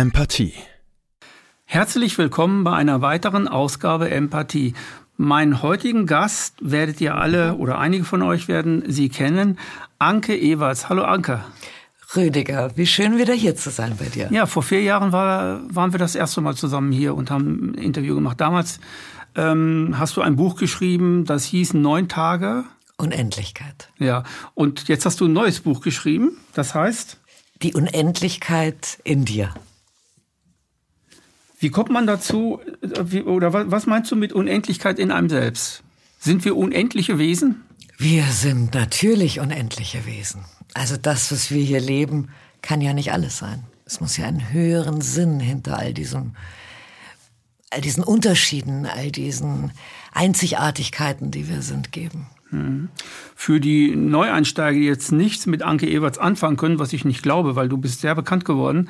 Empathie. Herzlich willkommen bei einer weiteren Ausgabe Empathie. Meinen heutigen Gast werdet ihr alle oder einige von euch werden sie kennen. Anke Ewerts. Hallo Anke. Rüdiger, wie schön wieder hier zu sein bei dir. Ja, vor vier Jahren war, waren wir das erste Mal zusammen hier und haben ein Interview gemacht. Damals ähm, hast du ein Buch geschrieben, das hieß Neun Tage. Unendlichkeit. Ja, und jetzt hast du ein neues Buch geschrieben, das heißt? Die Unendlichkeit in dir. Wie kommt man dazu, wie, oder was meinst du mit Unendlichkeit in einem selbst? Sind wir unendliche Wesen? Wir sind natürlich unendliche Wesen. Also das, was wir hier leben, kann ja nicht alles sein. Es muss ja einen höheren Sinn hinter all diesem, all diesen Unterschieden, all diesen Einzigartigkeiten, die wir sind, geben. Für die Neueinsteiger, die jetzt nichts mit Anke Ewerts anfangen können, was ich nicht glaube, weil du bist sehr bekannt geworden.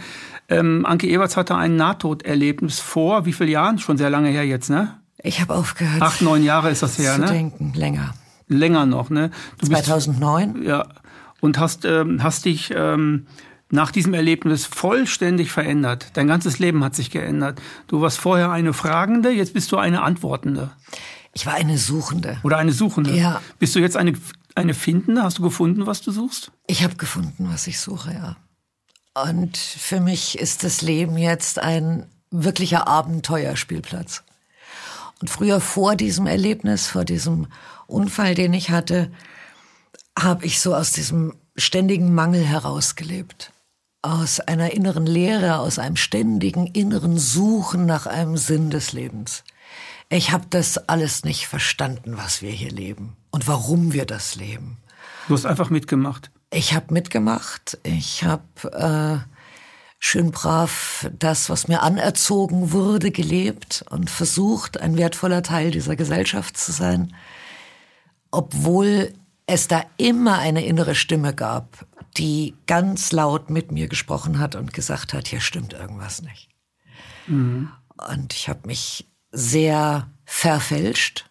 Ähm, Anke Ewerts hatte ein Nahtoderlebnis vor wie viele Jahren? Schon sehr lange her jetzt, ne? Ich habe aufgehört. Acht, neun Jahre ist das her, zu ne? denken, länger. Länger noch, ne? Du 2009? Bist, ja. Und hast, ähm, hast dich ähm, nach diesem Erlebnis vollständig verändert. Dein ganzes Leben hat sich geändert. Du warst vorher eine Fragende, jetzt bist du eine Antwortende. Ich war eine Suchende. Oder eine Suchende. Ja. Bist du jetzt eine, eine Findende? Hast du gefunden, was du suchst? Ich habe gefunden, was ich suche, ja. Und für mich ist das Leben jetzt ein wirklicher Abenteuerspielplatz. Und früher vor diesem Erlebnis, vor diesem Unfall, den ich hatte, habe ich so aus diesem ständigen Mangel herausgelebt. Aus einer inneren Leere, aus einem ständigen inneren Suchen nach einem Sinn des Lebens. Ich habe das alles nicht verstanden, was wir hier leben und warum wir das leben. Du hast einfach mitgemacht. Ich habe mitgemacht. Ich habe äh, schön brav das, was mir anerzogen wurde, gelebt und versucht, ein wertvoller Teil dieser Gesellschaft zu sein, obwohl es da immer eine innere Stimme gab, die ganz laut mit mir gesprochen hat und gesagt hat, hier stimmt irgendwas nicht. Mhm. Und ich habe mich sehr verfälscht,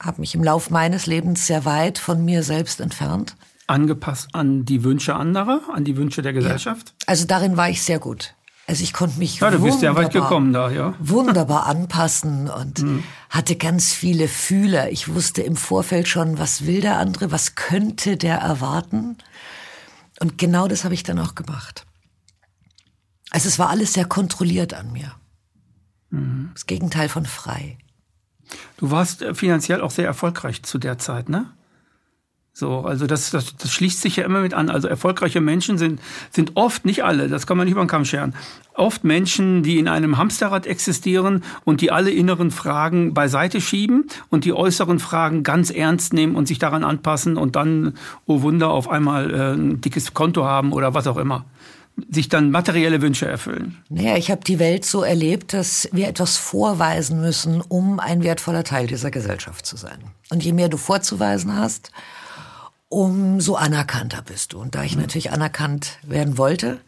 habe mich im Lauf meines Lebens sehr weit von mir selbst entfernt. Angepasst an die Wünsche anderer, an die Wünsche der Gesellschaft? Ja. Also darin war ich sehr gut. Also ich konnte mich ja, du bist ja weit gekommen da, ja. wunderbar anpassen und mhm. hatte ganz viele Fühler. Ich wusste im Vorfeld schon, was will der andere, was könnte der erwarten. Und genau das habe ich dann auch gemacht. Also es war alles sehr kontrolliert an mir. Mhm. Das Gegenteil von frei. Du warst äh, finanziell auch sehr erfolgreich zu der Zeit, ne? So, also das, das, das schließt sich ja immer mit an. Also erfolgreiche Menschen sind, sind oft, nicht alle, das kann man nicht über den Kamm scheren, oft Menschen, die in einem Hamsterrad existieren und die alle inneren Fragen beiseite schieben und die äußeren Fragen ganz ernst nehmen und sich daran anpassen und dann, oh Wunder, auf einmal äh, ein dickes Konto haben oder was auch immer sich dann materielle Wünsche erfüllen? Naja, ich habe die Welt so erlebt, dass wir etwas vorweisen müssen, um ein wertvoller Teil dieser Gesellschaft zu sein. Und je mehr du vorzuweisen hast, umso anerkannter bist du. Und da ich mhm. natürlich anerkannt werden wollte,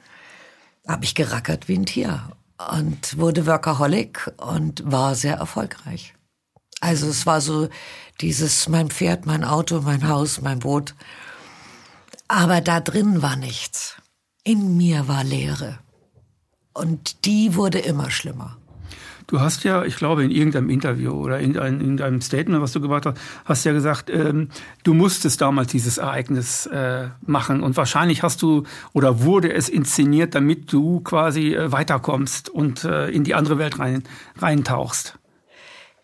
habe ich gerackert wie ein Tier und wurde Workaholic und war sehr erfolgreich. Also es war so dieses mein Pferd, mein Auto, mein Haus, mein Boot. Aber da drin war nichts. In mir war Leere. Und die wurde immer schlimmer. Du hast ja, ich glaube, in irgendeinem Interview oder in, ein, in einem Statement, was du gemacht hast, hast ja gesagt, ähm, du musstest damals dieses Ereignis äh, machen und wahrscheinlich hast du oder wurde es inszeniert, damit du quasi äh, weiterkommst und äh, in die andere Welt rein, reintauchst.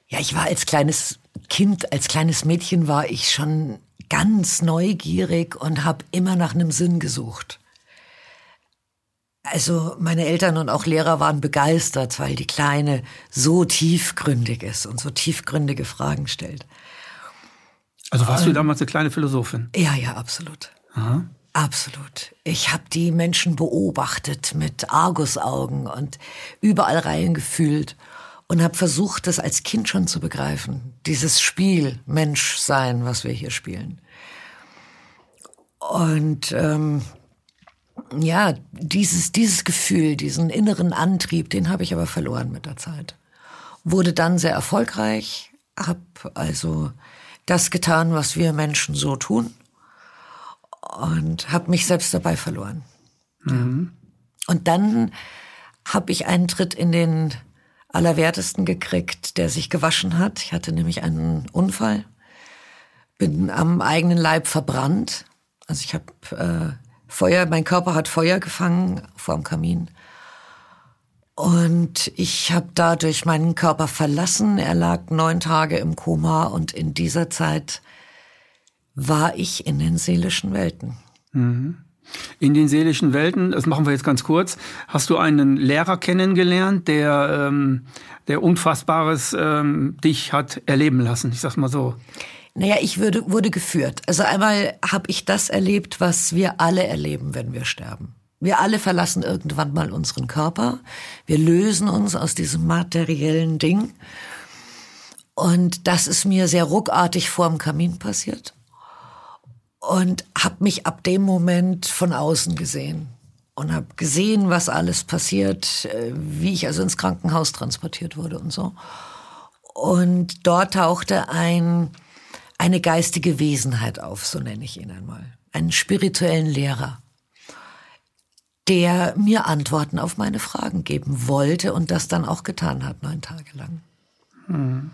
Ja, ich war als kleines Kind, als kleines Mädchen war ich schon ganz neugierig und habe immer nach einem Sinn gesucht. Also meine Eltern und auch Lehrer waren begeistert, weil die Kleine so tiefgründig ist und so tiefgründige Fragen stellt. Also warst ähm, du damals eine kleine Philosophin? Ja, ja, absolut. Aha. Absolut. Ich habe die Menschen beobachtet mit Argusaugen und überall reingefühlt und habe versucht, das als Kind schon zu begreifen. Dieses Spiel Menschsein, was wir hier spielen. Und ähm, ja, dieses, dieses Gefühl, diesen inneren Antrieb, den habe ich aber verloren mit der Zeit. Wurde dann sehr erfolgreich, habe also das getan, was wir Menschen so tun und habe mich selbst dabei verloren. Mhm. Und dann habe ich einen Tritt in den Allerwertesten gekriegt, der sich gewaschen hat. Ich hatte nämlich einen Unfall, bin am eigenen Leib verbrannt. Also ich habe äh, Feuer, mein Körper hat Feuer gefangen vor dem Kamin. Und ich habe dadurch meinen Körper verlassen. Er lag neun Tage im Koma und in dieser Zeit war ich in den seelischen Welten. Mhm. In den seelischen Welten, das machen wir jetzt ganz kurz, hast du einen Lehrer kennengelernt, der, ähm, der Unfassbares ähm, dich hat erleben lassen, ich sag's mal so. Naja, ich würde, wurde geführt. Also einmal habe ich das erlebt, was wir alle erleben, wenn wir sterben. Wir alle verlassen irgendwann mal unseren Körper. Wir lösen uns aus diesem materiellen Ding. Und das ist mir sehr ruckartig vor dem Kamin passiert und habe mich ab dem Moment von außen gesehen und habe gesehen, was alles passiert, äh, wie ich also ins Krankenhaus transportiert wurde und so. Und dort tauchte ein, eine geistige Wesenheit auf, so nenne ich ihn einmal, einen spirituellen Lehrer, der mir Antworten auf meine Fragen geben wollte und das dann auch getan hat, neun Tage lang. Hm.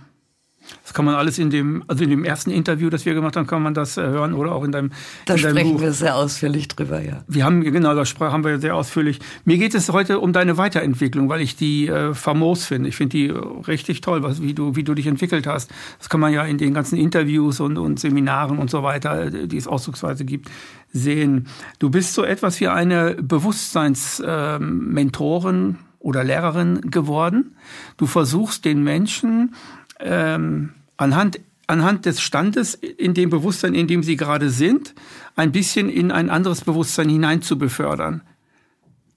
Das kann man alles in dem, also in dem ersten Interview, das wir gemacht haben, kann man das äh, hören oder auch in deinem, da in deinem sprechen Buch. wir sehr ausführlich drüber, ja. Wir haben, genau, da haben wir sehr ausführlich. Mir geht es heute um deine Weiterentwicklung, weil ich die äh, famos finde. Ich finde die äh, richtig toll, was, wie, du, wie du dich entwickelt hast. Das kann man ja in den ganzen Interviews und, und Seminaren und so weiter, äh, die es ausdrucksweise gibt, sehen. Du bist so etwas wie eine Bewusstseinsmentorin ähm, oder Lehrerin geworden. Du versuchst den Menschen ähm, anhand, anhand des Standes in dem Bewusstsein, in dem sie gerade sind, ein bisschen in ein anderes Bewusstsein hinein zu befördern.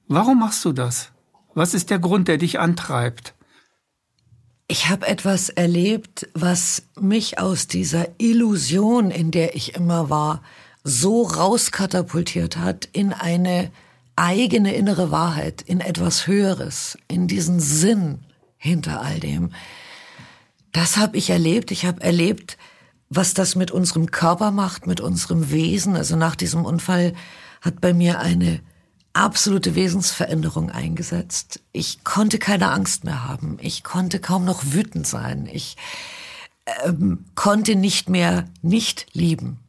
Warum machst du das? Was ist der Grund, der dich antreibt? Ich habe etwas erlebt, was mich aus dieser Illusion, in der ich immer war, so rauskatapultiert hat in eine eigene innere Wahrheit, in etwas Höheres, in diesen Sinn hinter all dem. Das habe ich erlebt. Ich habe erlebt, was das mit unserem Körper macht, mit unserem Wesen. Also nach diesem Unfall hat bei mir eine absolute Wesensveränderung eingesetzt. Ich konnte keine Angst mehr haben. Ich konnte kaum noch wütend sein. Ich ähm, konnte nicht mehr nicht lieben.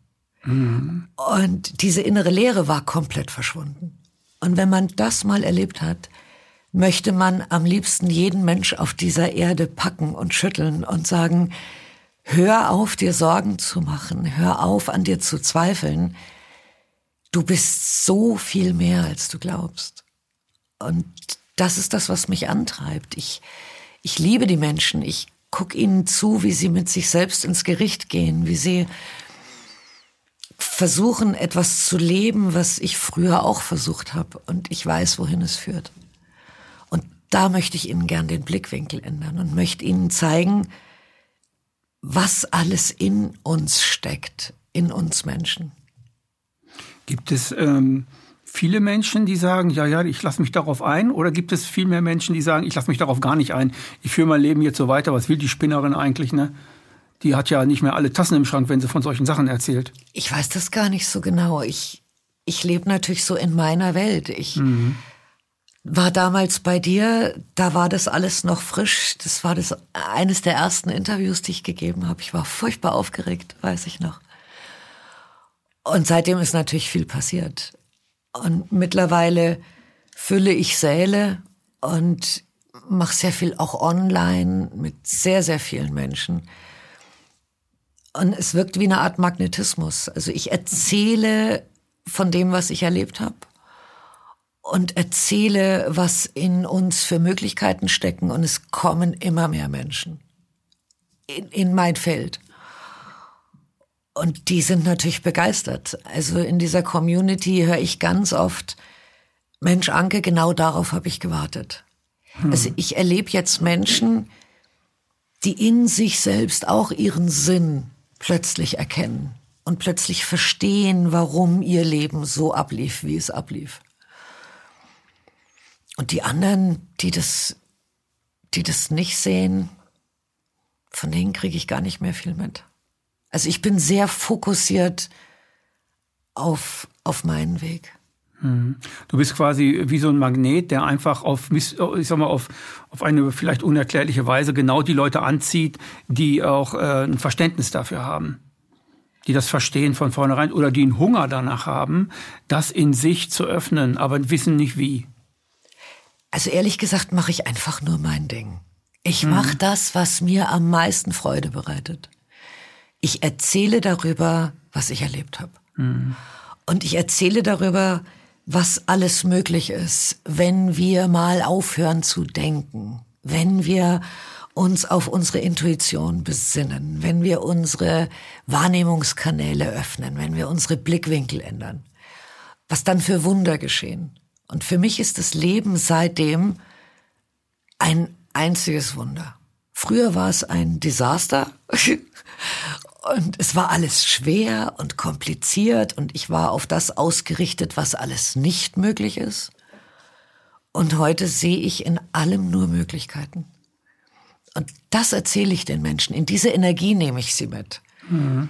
Mhm. Und diese innere Leere war komplett verschwunden. Und wenn man das mal erlebt hat, möchte man am liebsten jeden Mensch auf dieser Erde packen und schütteln und sagen, hör auf, dir Sorgen zu machen, hör auf, an dir zu zweifeln. Du bist so viel mehr, als du glaubst. Und das ist das, was mich antreibt. Ich, ich liebe die Menschen. Ich gucke ihnen zu, wie sie mit sich selbst ins Gericht gehen, wie sie versuchen, etwas zu leben, was ich früher auch versucht habe. Und ich weiß, wohin es führt da möchte ich Ihnen gern den Blickwinkel ändern und möchte Ihnen zeigen, was alles in uns steckt, in uns Menschen. Gibt es ähm, viele Menschen, die sagen, ja, ja, ich lasse mich darauf ein? Oder gibt es viel mehr Menschen, die sagen, ich lasse mich darauf gar nicht ein? Ich führe mein Leben jetzt so weiter. Was will die Spinnerin eigentlich, ne? Die hat ja nicht mehr alle Tassen im Schrank, wenn sie von solchen Sachen erzählt. Ich weiß das gar nicht so genau. Ich, ich lebe natürlich so in meiner Welt. Ich, mhm war damals bei dir, da war das alles noch frisch. Das war das eines der ersten Interviews, die ich gegeben habe. Ich war furchtbar aufgeregt, weiß ich noch. Und seitdem ist natürlich viel passiert. Und mittlerweile fülle ich Säle und mache sehr viel auch online mit sehr, sehr vielen Menschen. Und es wirkt wie eine Art Magnetismus. Also ich erzähle von dem, was ich erlebt habe und erzähle, was in uns für Möglichkeiten stecken und es kommen immer mehr Menschen in, in mein Feld. Und die sind natürlich begeistert. Also in dieser Community höre ich ganz oft, Mensch, Anke, genau darauf habe ich gewartet. Hm. Also ich erlebe jetzt Menschen, die in sich selbst auch ihren Sinn plötzlich erkennen und plötzlich verstehen, warum ihr Leben so ablief, wie es ablief. Und die anderen, die das, die das nicht sehen, von denen kriege ich gar nicht mehr viel mit. Also ich bin sehr fokussiert auf, auf meinen Weg. Mhm. Du bist quasi wie so ein Magnet, der einfach auf, ich sag mal, auf, auf eine vielleicht unerklärliche Weise genau die Leute anzieht, die auch äh, ein Verständnis dafür haben. Die das verstehen von vornherein oder die einen Hunger danach haben, das in sich zu öffnen, aber wissen nicht wie. Also ehrlich gesagt mache ich einfach nur mein Ding. Ich mhm. mache das, was mir am meisten Freude bereitet. Ich erzähle darüber, was ich erlebt habe. Mhm. Und ich erzähle darüber, was alles möglich ist, wenn wir mal aufhören zu denken, wenn wir uns auf unsere Intuition besinnen, wenn wir unsere Wahrnehmungskanäle öffnen, wenn wir unsere Blickwinkel ändern. Was dann für Wunder geschehen. Und für mich ist das Leben seitdem ein einziges Wunder. Früher war es ein Desaster Und es war alles schwer und kompliziert und ich war auf das ausgerichtet, was alles nicht möglich ist. Und heute sehe ich in allem nur Möglichkeiten. Und das erzähle ich den Menschen. In diese Energie nehme ich sie mit. Mhm.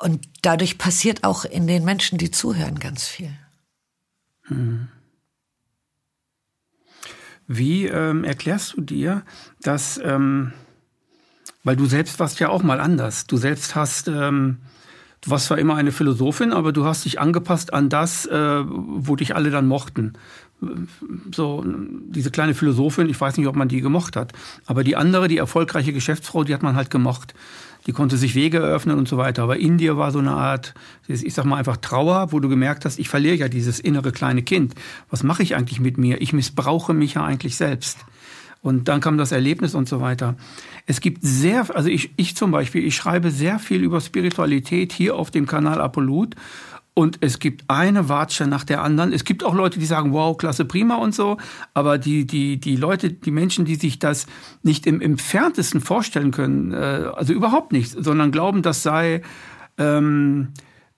Und dadurch passiert auch in den Menschen, die zuhören, ganz viel. Wie ähm, erklärst du dir, dass ähm, weil du selbst warst ja auch mal anders. Du selbst hast, ähm, du warst zwar immer eine Philosophin, aber du hast dich angepasst an das, äh, wo dich alle dann mochten. So, diese kleine Philosophin, ich weiß nicht, ob man die gemocht hat. Aber die andere, die erfolgreiche Geschäftsfrau, die hat man halt gemocht. Die konnte sich Wege eröffnen und so weiter. Aber in dir war so eine Art, ich sag mal einfach Trauer, wo du gemerkt hast, ich verliere ja dieses innere kleine Kind. Was mache ich eigentlich mit mir? Ich missbrauche mich ja eigentlich selbst. Und dann kam das Erlebnis und so weiter. Es gibt sehr, also ich, ich zum Beispiel, ich schreibe sehr viel über Spiritualität hier auf dem Kanal Apollut. Und es gibt eine Watsche nach der anderen. Es gibt auch Leute, die sagen, wow, klasse, prima und so. Aber die, die, die Leute, die Menschen, die sich das nicht im entferntesten vorstellen können, äh, also überhaupt nicht, sondern glauben, das sei, ähm,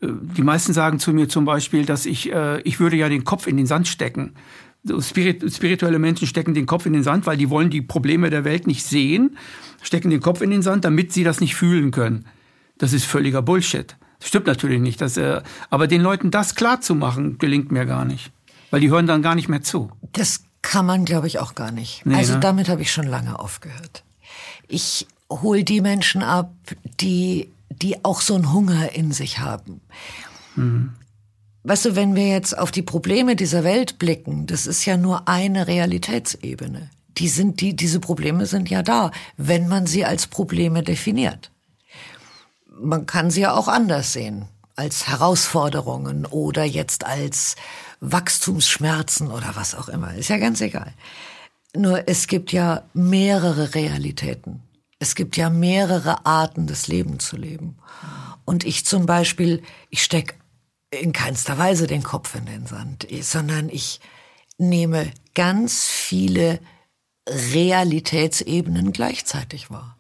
äh, die meisten sagen zu mir zum Beispiel, dass ich, äh, ich würde ja den Kopf in den Sand stecken Spirit, spirituelle Menschen stecken den Kopf in den Sand, weil die wollen die Probleme der Welt nicht sehen, stecken den Kopf in den Sand, damit sie das nicht fühlen können. Das ist völliger Bullshit. Das stimmt natürlich nicht. Das, äh, aber den Leuten das klar zu machen, gelingt mir gar nicht. Weil die hören dann gar nicht mehr zu. Das kann man, glaube ich, auch gar nicht. Nee, also ne? damit habe ich schon lange aufgehört. Ich hole die Menschen ab, die, die auch so einen Hunger in sich haben. Mhm. Weißt du, wenn wir jetzt auf die Probleme dieser Welt blicken, das ist ja nur eine Realitätsebene. Die sind, die, diese Probleme sind ja da, wenn man sie als Probleme definiert. Man kann sie ja auch anders sehen, als Herausforderungen oder jetzt als Wachstumsschmerzen oder was auch immer. Ist ja ganz egal. Nur es gibt ja mehrere Realitäten. Es gibt ja mehrere Arten, das Leben zu leben. Und ich zum Beispiel, ich stecke in keinster Weise den Kopf in den Sand, sondern ich nehme ganz viele Realitätsebenen gleichzeitig wahr.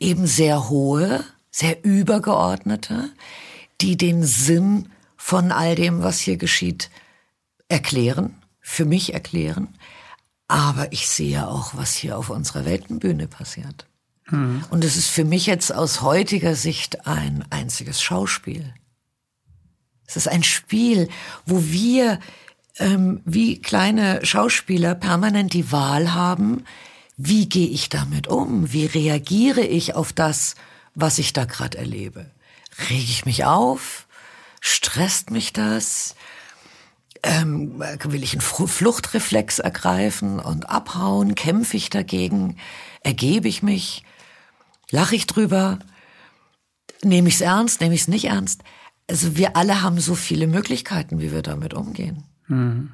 Eben sehr hohe, sehr übergeordnete, die den Sinn von all dem, was hier geschieht, erklären, für mich erklären. Aber ich sehe auch, was hier auf unserer Weltenbühne passiert. Mhm. Und es ist für mich jetzt aus heutiger Sicht ein einziges Schauspiel. Es ist ein Spiel, wo wir ähm, wie kleine Schauspieler permanent die Wahl haben, wie gehe ich damit um? Wie reagiere ich auf das, was ich da gerade erlebe? Rege ich mich auf? Stresst mich das? Ähm, will ich einen Fluchtreflex ergreifen und abhauen? Kämpfe ich dagegen? Ergebe ich mich? Lache ich drüber? Nehme ich es ernst? Nehme ich es nicht ernst? Also wir alle haben so viele Möglichkeiten, wie wir damit umgehen. Mhm.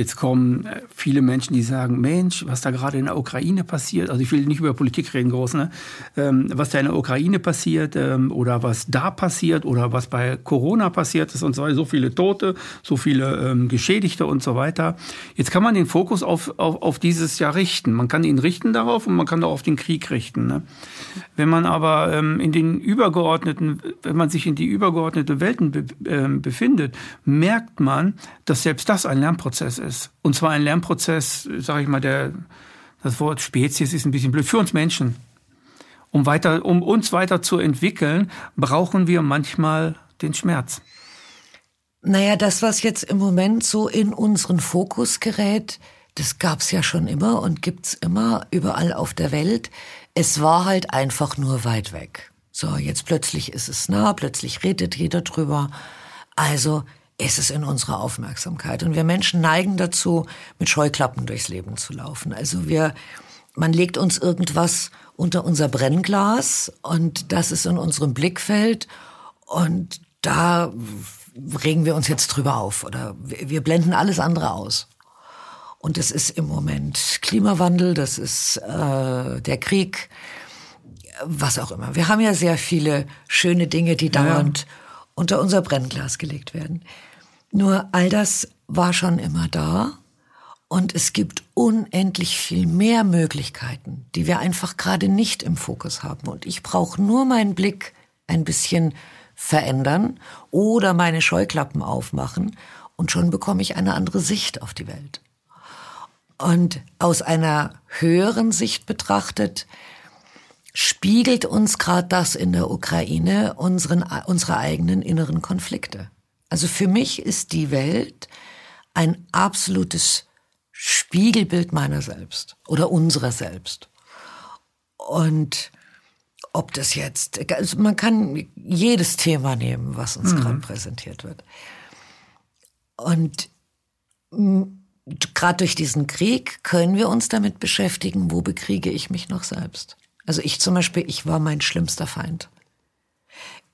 Jetzt kommen äh, viele Menschen, die sagen, Mensch, was da gerade in der Ukraine passiert, also ich will nicht über Politik reden groß, ne? Ähm, was da in der Ukraine passiert ähm, oder was da passiert oder was bei Corona passiert ist und so so viele Tote, so viele ähm, Geschädigte und so weiter. Jetzt kann man den Fokus auf, auf, auf dieses Jahr richten. Man kann ihn richten darauf und man kann auch auf den Krieg richten. Ne? Wenn man aber in den übergeordneten, wenn man sich in die übergeordnete Welten be, befindet, merkt man, dass selbst das ein Lernprozess ist. Und zwar ein Lernprozess, sage ich mal, der, das Wort Spezies ist ein bisschen blöd, für uns Menschen. Um, weiter, um uns weiter zu entwickeln, brauchen wir manchmal den Schmerz. Naja, das, was jetzt im Moment so in unseren Fokus gerät, das gab's ja schon immer und gibt's immer überall auf der Welt. Es war halt einfach nur weit weg. So, jetzt plötzlich ist es nah, plötzlich redet jeder drüber. Also ist es in unserer Aufmerksamkeit. Und wir Menschen neigen dazu, mit Scheuklappen durchs Leben zu laufen. Also wir, man legt uns irgendwas unter unser Brennglas und das ist in unserem Blickfeld und da regen wir uns jetzt drüber auf oder wir blenden alles andere aus. Und es ist im Moment Klimawandel, das ist äh, der Krieg, was auch immer. Wir haben ja sehr viele schöne Dinge, die dauernd ja. unter unser Brennglas gelegt werden. Nur all das war schon immer da und es gibt unendlich viel mehr Möglichkeiten, die wir einfach gerade nicht im Fokus haben. Und ich brauche nur meinen Blick ein bisschen verändern oder meine Scheuklappen aufmachen und schon bekomme ich eine andere Sicht auf die Welt. Und aus einer höheren Sicht betrachtet, spiegelt uns gerade das in der Ukraine unseren, unsere eigenen inneren Konflikte. Also für mich ist die Welt ein absolutes Spiegelbild meiner selbst oder unserer selbst. Und ob das jetzt, also man kann jedes Thema nehmen, was uns mhm. gerade präsentiert wird. Und gerade durch diesen Krieg können wir uns damit beschäftigen, wo bekriege ich mich noch selbst. Also ich zum Beispiel, ich war mein schlimmster Feind.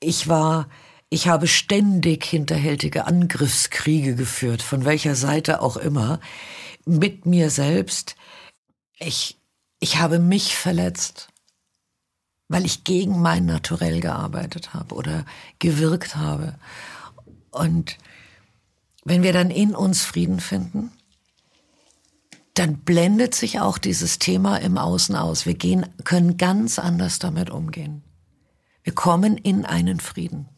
Ich war ich habe ständig hinterhältige Angriffskriege geführt, von welcher Seite auch immer, mit mir selbst. Ich, ich habe mich verletzt, weil ich gegen mein Naturell gearbeitet habe oder gewirkt habe. Und wenn wir dann in uns Frieden finden, dann blendet sich auch dieses Thema im Außen aus. Wir gehen, können ganz anders damit umgehen. Wir kommen in einen Frieden.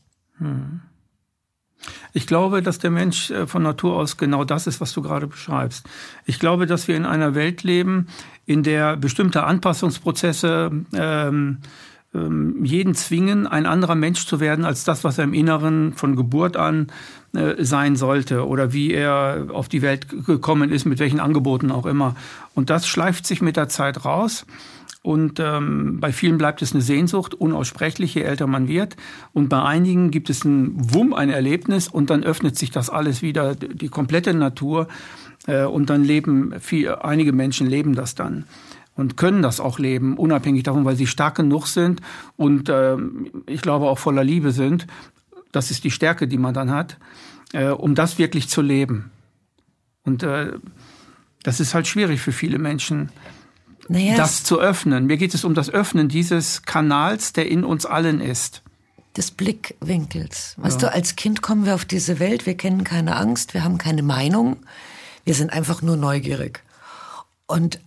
Ich glaube, dass der Mensch äh, von Natur aus genau das ist, was du gerade beschreibst. Ich glaube, dass wir in einer Welt leben, in der bestimmte Anpassungsprozesse ähm, ähm, jeden zwingen, ein anderer Mensch zu werden als das, was er im Inneren von Geburt an äh, sein sollte oder wie er auf die Welt gekommen ist, mit welchen Angeboten auch immer. Und das schleift sich mit der Zeit raus. Und ähm, bei vielen bleibt es eine Sehnsucht, unaussprechlich, je älter man wird. Und bei einigen gibt es ein Wumm, ein Erlebnis und dann öffnet sich das alles wieder, die komplette Natur. Äh, und dann leben viel, einige Menschen leben das dann und können das auch leben, unabhängig davon, weil sie stark genug sind und äh, ich glaube auch voller Liebe sind. Das ist die Stärke, die man dann hat, äh, um das wirklich zu leben. Und äh, das ist halt schwierig für viele Menschen naja, das zu öffnen. Mir geht es um das Öffnen dieses Kanals, der in uns allen ist. Des Blickwinkels. Weißt ja. du, als Kind kommen wir auf diese Welt, wir kennen keine Angst, wir haben keine Meinung, wir sind einfach nur neugierig. Und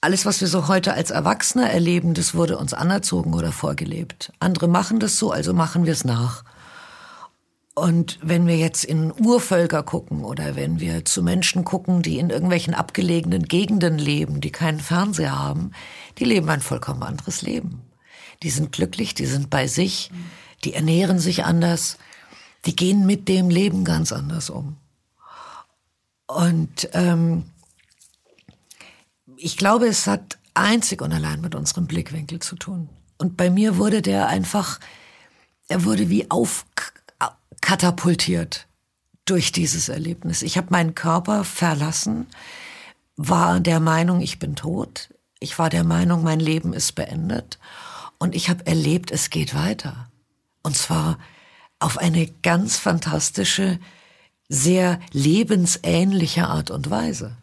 alles, was wir so heute als Erwachsene erleben, das wurde uns anerzogen oder vorgelebt. Andere machen das so, also machen wir es nach. Und wenn wir jetzt in Urvölker gucken oder wenn wir zu Menschen gucken, die in irgendwelchen abgelegenen Gegenden leben, die keinen Fernseher haben, die leben ein vollkommen anderes Leben. Die sind glücklich, die sind bei sich, die ernähren sich anders, die gehen mit dem Leben ganz anders um. Und ähm, ich glaube, es hat einzig und allein mit unserem Blickwinkel zu tun. Und bei mir wurde der einfach, er wurde wie auf katapultiert durch dieses Erlebnis. Ich habe meinen Körper verlassen, war der Meinung, ich bin tot. Ich war der Meinung, mein Leben ist beendet. Und ich habe erlebt, es geht weiter. Und zwar auf eine ganz fantastische, sehr lebensähnliche Art und Weise.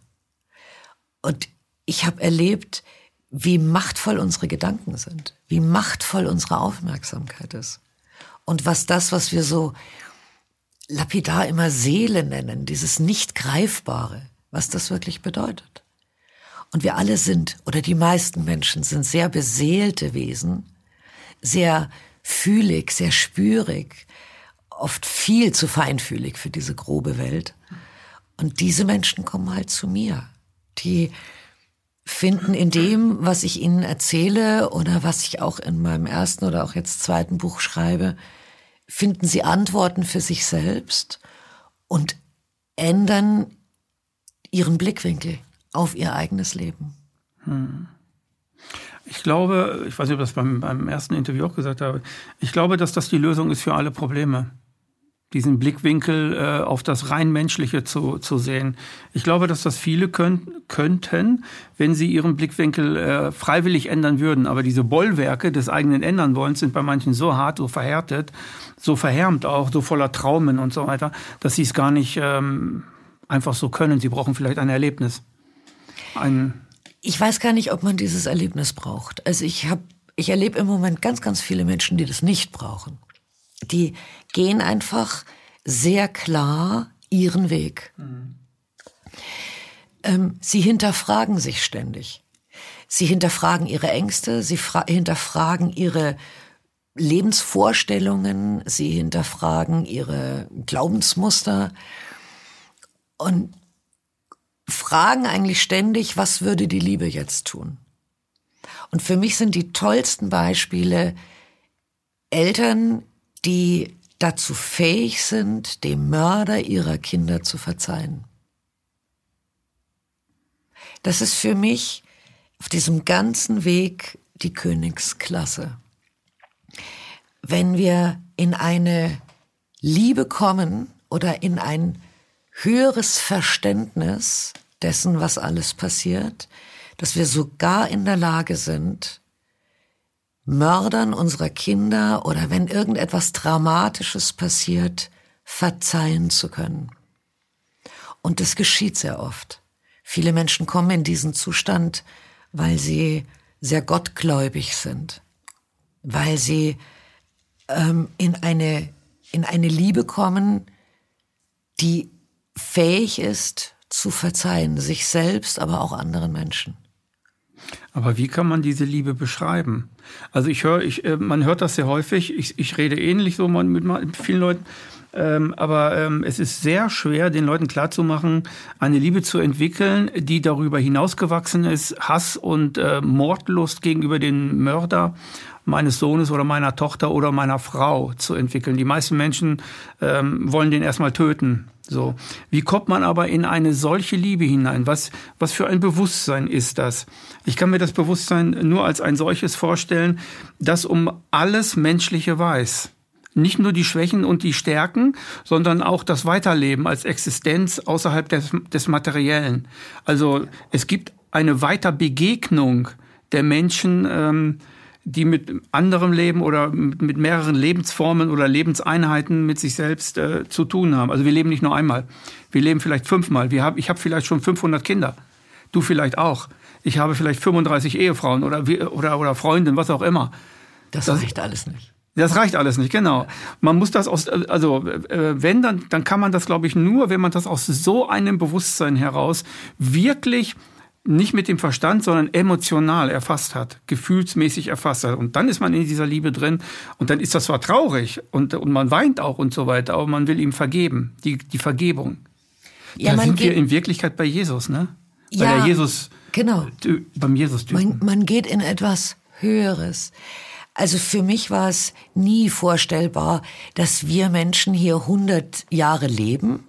Und ich habe erlebt, wie machtvoll unsere Gedanken sind, wie machtvoll unsere Aufmerksamkeit ist. Und was das, was wir so lapidar immer Seele nennen, dieses nicht greifbare, was das wirklich bedeutet. Und wir alle sind, oder die meisten Menschen sind sehr beseelte Wesen, sehr fühlig, sehr spürig, oft viel zu feinfühlig für diese grobe Welt. Und diese Menschen kommen halt zu mir. Die finden in dem, was ich ihnen erzähle oder was ich auch in meinem ersten oder auch jetzt zweiten Buch schreibe, finden sie Antworten für sich selbst und ändern ihren Blickwinkel auf ihr eigenes Leben. Hm. Ich glaube, ich weiß nicht, ob ich das beim, beim ersten Interview auch gesagt habe, ich glaube, dass das die Lösung ist für alle Probleme diesen Blickwinkel äh, auf das rein menschliche zu, zu sehen. Ich glaube, dass das viele könnt, könnten, wenn sie ihren Blickwinkel äh, freiwillig ändern würden. Aber diese Bollwerke des eigenen Ändernwollens sind bei manchen so hart, so verhärtet, so verhärmt auch, so voller Traumen und so weiter, dass sie es gar nicht ähm, einfach so können. Sie brauchen vielleicht ein Erlebnis. Ein ich weiß gar nicht, ob man dieses Erlebnis braucht. Also ich habe, ich erlebe im Moment ganz, ganz viele Menschen, die das nicht brauchen die gehen einfach sehr klar ihren Weg. Mhm. Ähm, sie hinterfragen sich ständig. Sie hinterfragen ihre Ängste, sie hinterfragen ihre Lebensvorstellungen, sie hinterfragen ihre Glaubensmuster und fragen eigentlich ständig, was würde die Liebe jetzt tun? Und für mich sind die tollsten Beispiele Eltern, die dazu fähig sind, dem Mörder ihrer Kinder zu verzeihen. Das ist für mich auf diesem ganzen Weg die Königsklasse. Wenn wir in eine Liebe kommen oder in ein höheres Verständnis dessen, was alles passiert, dass wir sogar in der Lage sind, Mördern unserer Kinder oder wenn irgendetwas Dramatisches passiert, verzeihen zu können. Und das geschieht sehr oft. Viele Menschen kommen in diesen Zustand, weil sie sehr gottgläubig sind, weil sie ähm, in, eine, in eine Liebe kommen, die fähig ist zu verzeihen, sich selbst, aber auch anderen Menschen. Aber wie kann man diese Liebe beschreiben? Also ich höre, ich, äh, man hört das sehr häufig. Ich, ich rede ähnlich so mit, vielen Leuten. Ähm, aber ähm, es ist sehr schwer, den Leuten klarzumachen, eine Liebe zu entwickeln, die darüber hinausgewachsen ist, Hass und äh, Mordlust gegenüber den Mörder meines Sohnes oder meiner Tochter oder meiner Frau zu entwickeln. Die meisten Menschen ähm, wollen den erstmal töten. So. Wie kommt man aber in eine solche Liebe hinein? Was, was für ein Bewusstsein ist das? Ich kann mir das Bewusstsein nur als ein solches vorstellen, das um alles Menschliche weiß. Nicht nur die Schwächen und die Stärken, sondern auch das Weiterleben als Existenz außerhalb des, des Materiellen. Also es gibt eine Weiterbegegnung der Menschen, ähm, die mit anderem Leben oder mit mehreren Lebensformen oder Lebenseinheiten mit sich selbst äh, zu tun haben. Also wir leben nicht nur einmal, wir leben vielleicht fünfmal. Wir haben, ich habe vielleicht schon 500 Kinder, du vielleicht auch. Ich habe vielleicht 35 Ehefrauen oder, oder, oder Freundinnen, was auch immer. Das, das reicht alles nicht. Das reicht alles nicht, genau. Man muss das aus, also äh, wenn, dann, dann kann man das, glaube ich, nur, wenn man das aus so einem Bewusstsein heraus wirklich nicht mit dem Verstand, sondern emotional erfasst hat, gefühlsmäßig erfasst hat. Und dann ist man in dieser Liebe drin und dann ist das zwar traurig und, und man weint auch und so weiter, aber man will ihm vergeben, die, die Vergebung. Ja, da sind wir in Wirklichkeit bei Jesus, ne? Bei ja, der Jesus, genau. beim jesus man, man geht in etwas Höheres. Also für mich war es nie vorstellbar, dass wir Menschen hier 100 Jahre leben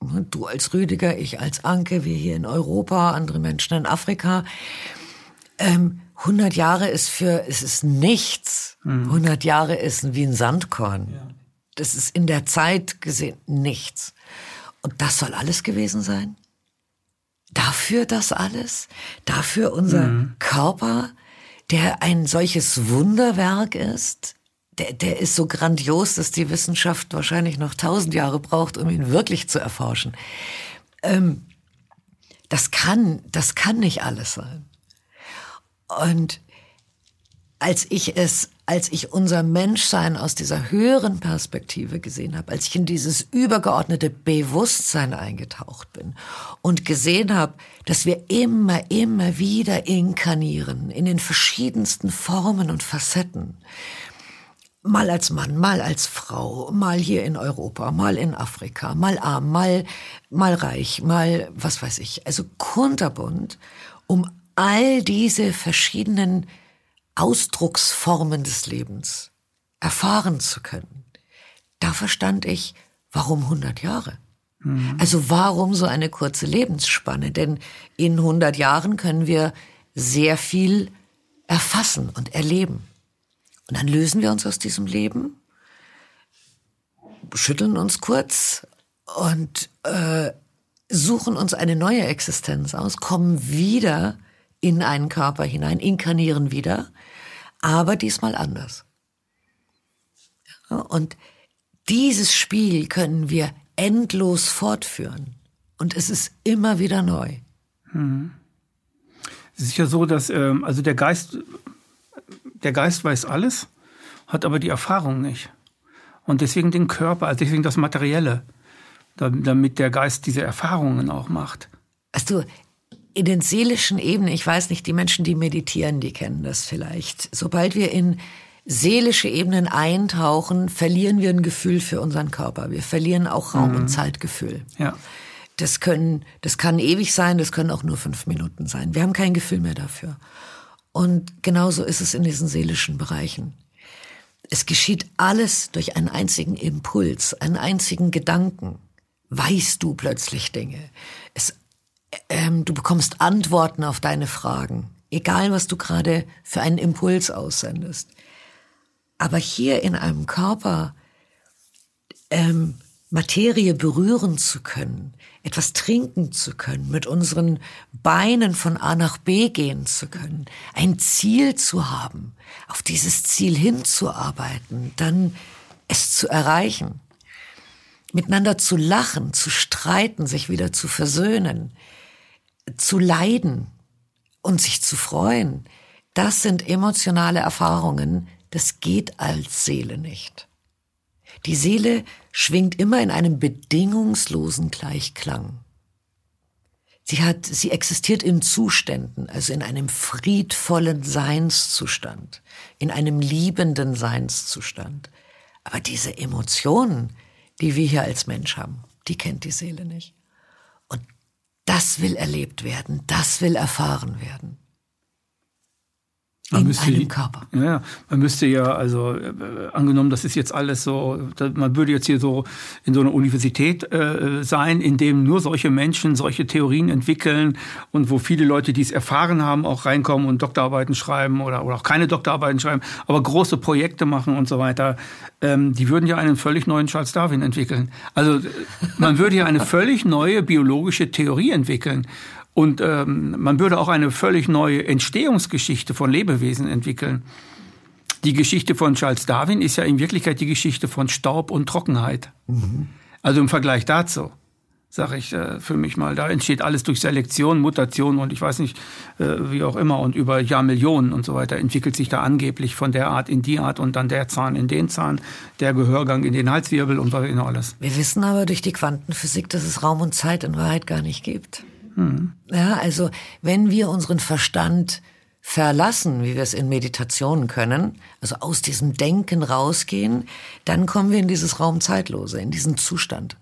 Du als Rüdiger, ich als Anke, wir hier in Europa, andere Menschen in Afrika. Ähm, 100 Jahre ist für, es ist nichts. Mhm. 100 Jahre ist wie ein Sandkorn. Ja. Das ist in der Zeit gesehen nichts. Und das soll alles gewesen sein? Dafür das alles? Dafür unser mhm. Körper, der ein solches Wunderwerk ist? Der, der ist so grandios, dass die Wissenschaft wahrscheinlich noch tausend Jahre braucht, um ihn wirklich zu erforschen. Ähm, das kann, das kann nicht alles sein. Und als ich es, als ich unser Menschsein aus dieser höheren Perspektive gesehen habe, als ich in dieses übergeordnete Bewusstsein eingetaucht bin und gesehen habe, dass wir immer, immer wieder inkarnieren in den verschiedensten Formen und Facetten, mal als Mann, mal als Frau, mal hier in Europa, mal in Afrika, mal arm, mal, mal reich, mal was weiß ich. Also kunterbunt, um all diese verschiedenen Ausdrucksformen des Lebens erfahren zu können. Da verstand ich, warum 100 Jahre? Mhm. Also warum so eine kurze Lebensspanne? Denn in 100 Jahren können wir sehr viel erfassen und erleben. Und dann lösen wir uns aus diesem Leben, schütteln uns kurz und äh, suchen uns eine neue Existenz aus, kommen wieder in einen Körper hinein, inkarnieren wieder, aber diesmal anders. Ja, und dieses Spiel können wir endlos fortführen. Und es ist immer wieder neu. Hm. Es ist ja so, dass ähm, also der Geist, der Geist weiß alles, hat aber die Erfahrung nicht. Und deswegen den Körper, also deswegen das Materielle, damit der Geist diese Erfahrungen auch macht. Also in den seelischen Ebenen, ich weiß nicht, die Menschen, die meditieren, die kennen das vielleicht. Sobald wir in seelische Ebenen eintauchen, verlieren wir ein Gefühl für unseren Körper. Wir verlieren auch Raum- mhm. und Zeitgefühl. Ja. Das können, das kann ewig sein, das können auch nur fünf Minuten sein. Wir haben kein Gefühl mehr dafür. Und genauso ist es in diesen seelischen Bereichen. Es geschieht alles durch einen einzigen Impuls, einen einzigen Gedanken. Weißt du plötzlich Dinge. Es, ähm, du bekommst Antworten auf deine Fragen, egal was du gerade für einen Impuls aussendest. Aber hier in einem Körper ähm, Materie berühren zu können, etwas trinken zu können, mit unseren Beinen von A nach B gehen zu können, ein Ziel zu haben, auf dieses Ziel hinzuarbeiten, dann es zu erreichen, miteinander zu lachen, zu streiten, sich wieder zu versöhnen, zu leiden und sich zu freuen, das sind emotionale Erfahrungen, das geht als Seele nicht. Die Seele schwingt immer in einem bedingungslosen Gleichklang. Sie hat, sie existiert in Zuständen, also in einem friedvollen Seinszustand, in einem liebenden Seinszustand. Aber diese Emotionen, die wir hier als Mensch haben, die kennt die Seele nicht. Und das will erlebt werden, das will erfahren werden. Man in müsste, einem Körper. Ja, man müsste ja, also äh, angenommen, das ist jetzt alles so, man würde jetzt hier so in so einer Universität äh, sein, in dem nur solche Menschen solche Theorien entwickeln und wo viele Leute, die es erfahren haben, auch reinkommen und Doktorarbeiten schreiben oder, oder auch keine Doktorarbeiten schreiben, aber große Projekte machen und so weiter. Ähm, die würden ja einen völlig neuen Charles Darwin entwickeln. Also man würde ja eine völlig neue biologische Theorie entwickeln. Und ähm, man würde auch eine völlig neue Entstehungsgeschichte von Lebewesen entwickeln. Die Geschichte von Charles Darwin ist ja in Wirklichkeit die Geschichte von Staub und Trockenheit. Mhm. Also im Vergleich dazu, sage ich äh, für mich mal, da entsteht alles durch Selektion, Mutation und ich weiß nicht, äh, wie auch immer und über Jahrmillionen und so weiter entwickelt sich da angeblich von der Art in die Art und dann der Zahn in den Zahn, der Gehörgang in den Halswirbel und was noch alles. Wir wissen aber durch die Quantenphysik, dass es Raum und Zeit in Wahrheit gar nicht gibt. Mhm. Ja, also wenn wir unseren Verstand verlassen, wie wir es in Meditationen können, also aus diesem Denken rausgehen, dann kommen wir in dieses Raumzeitlose, in diesen Zustand.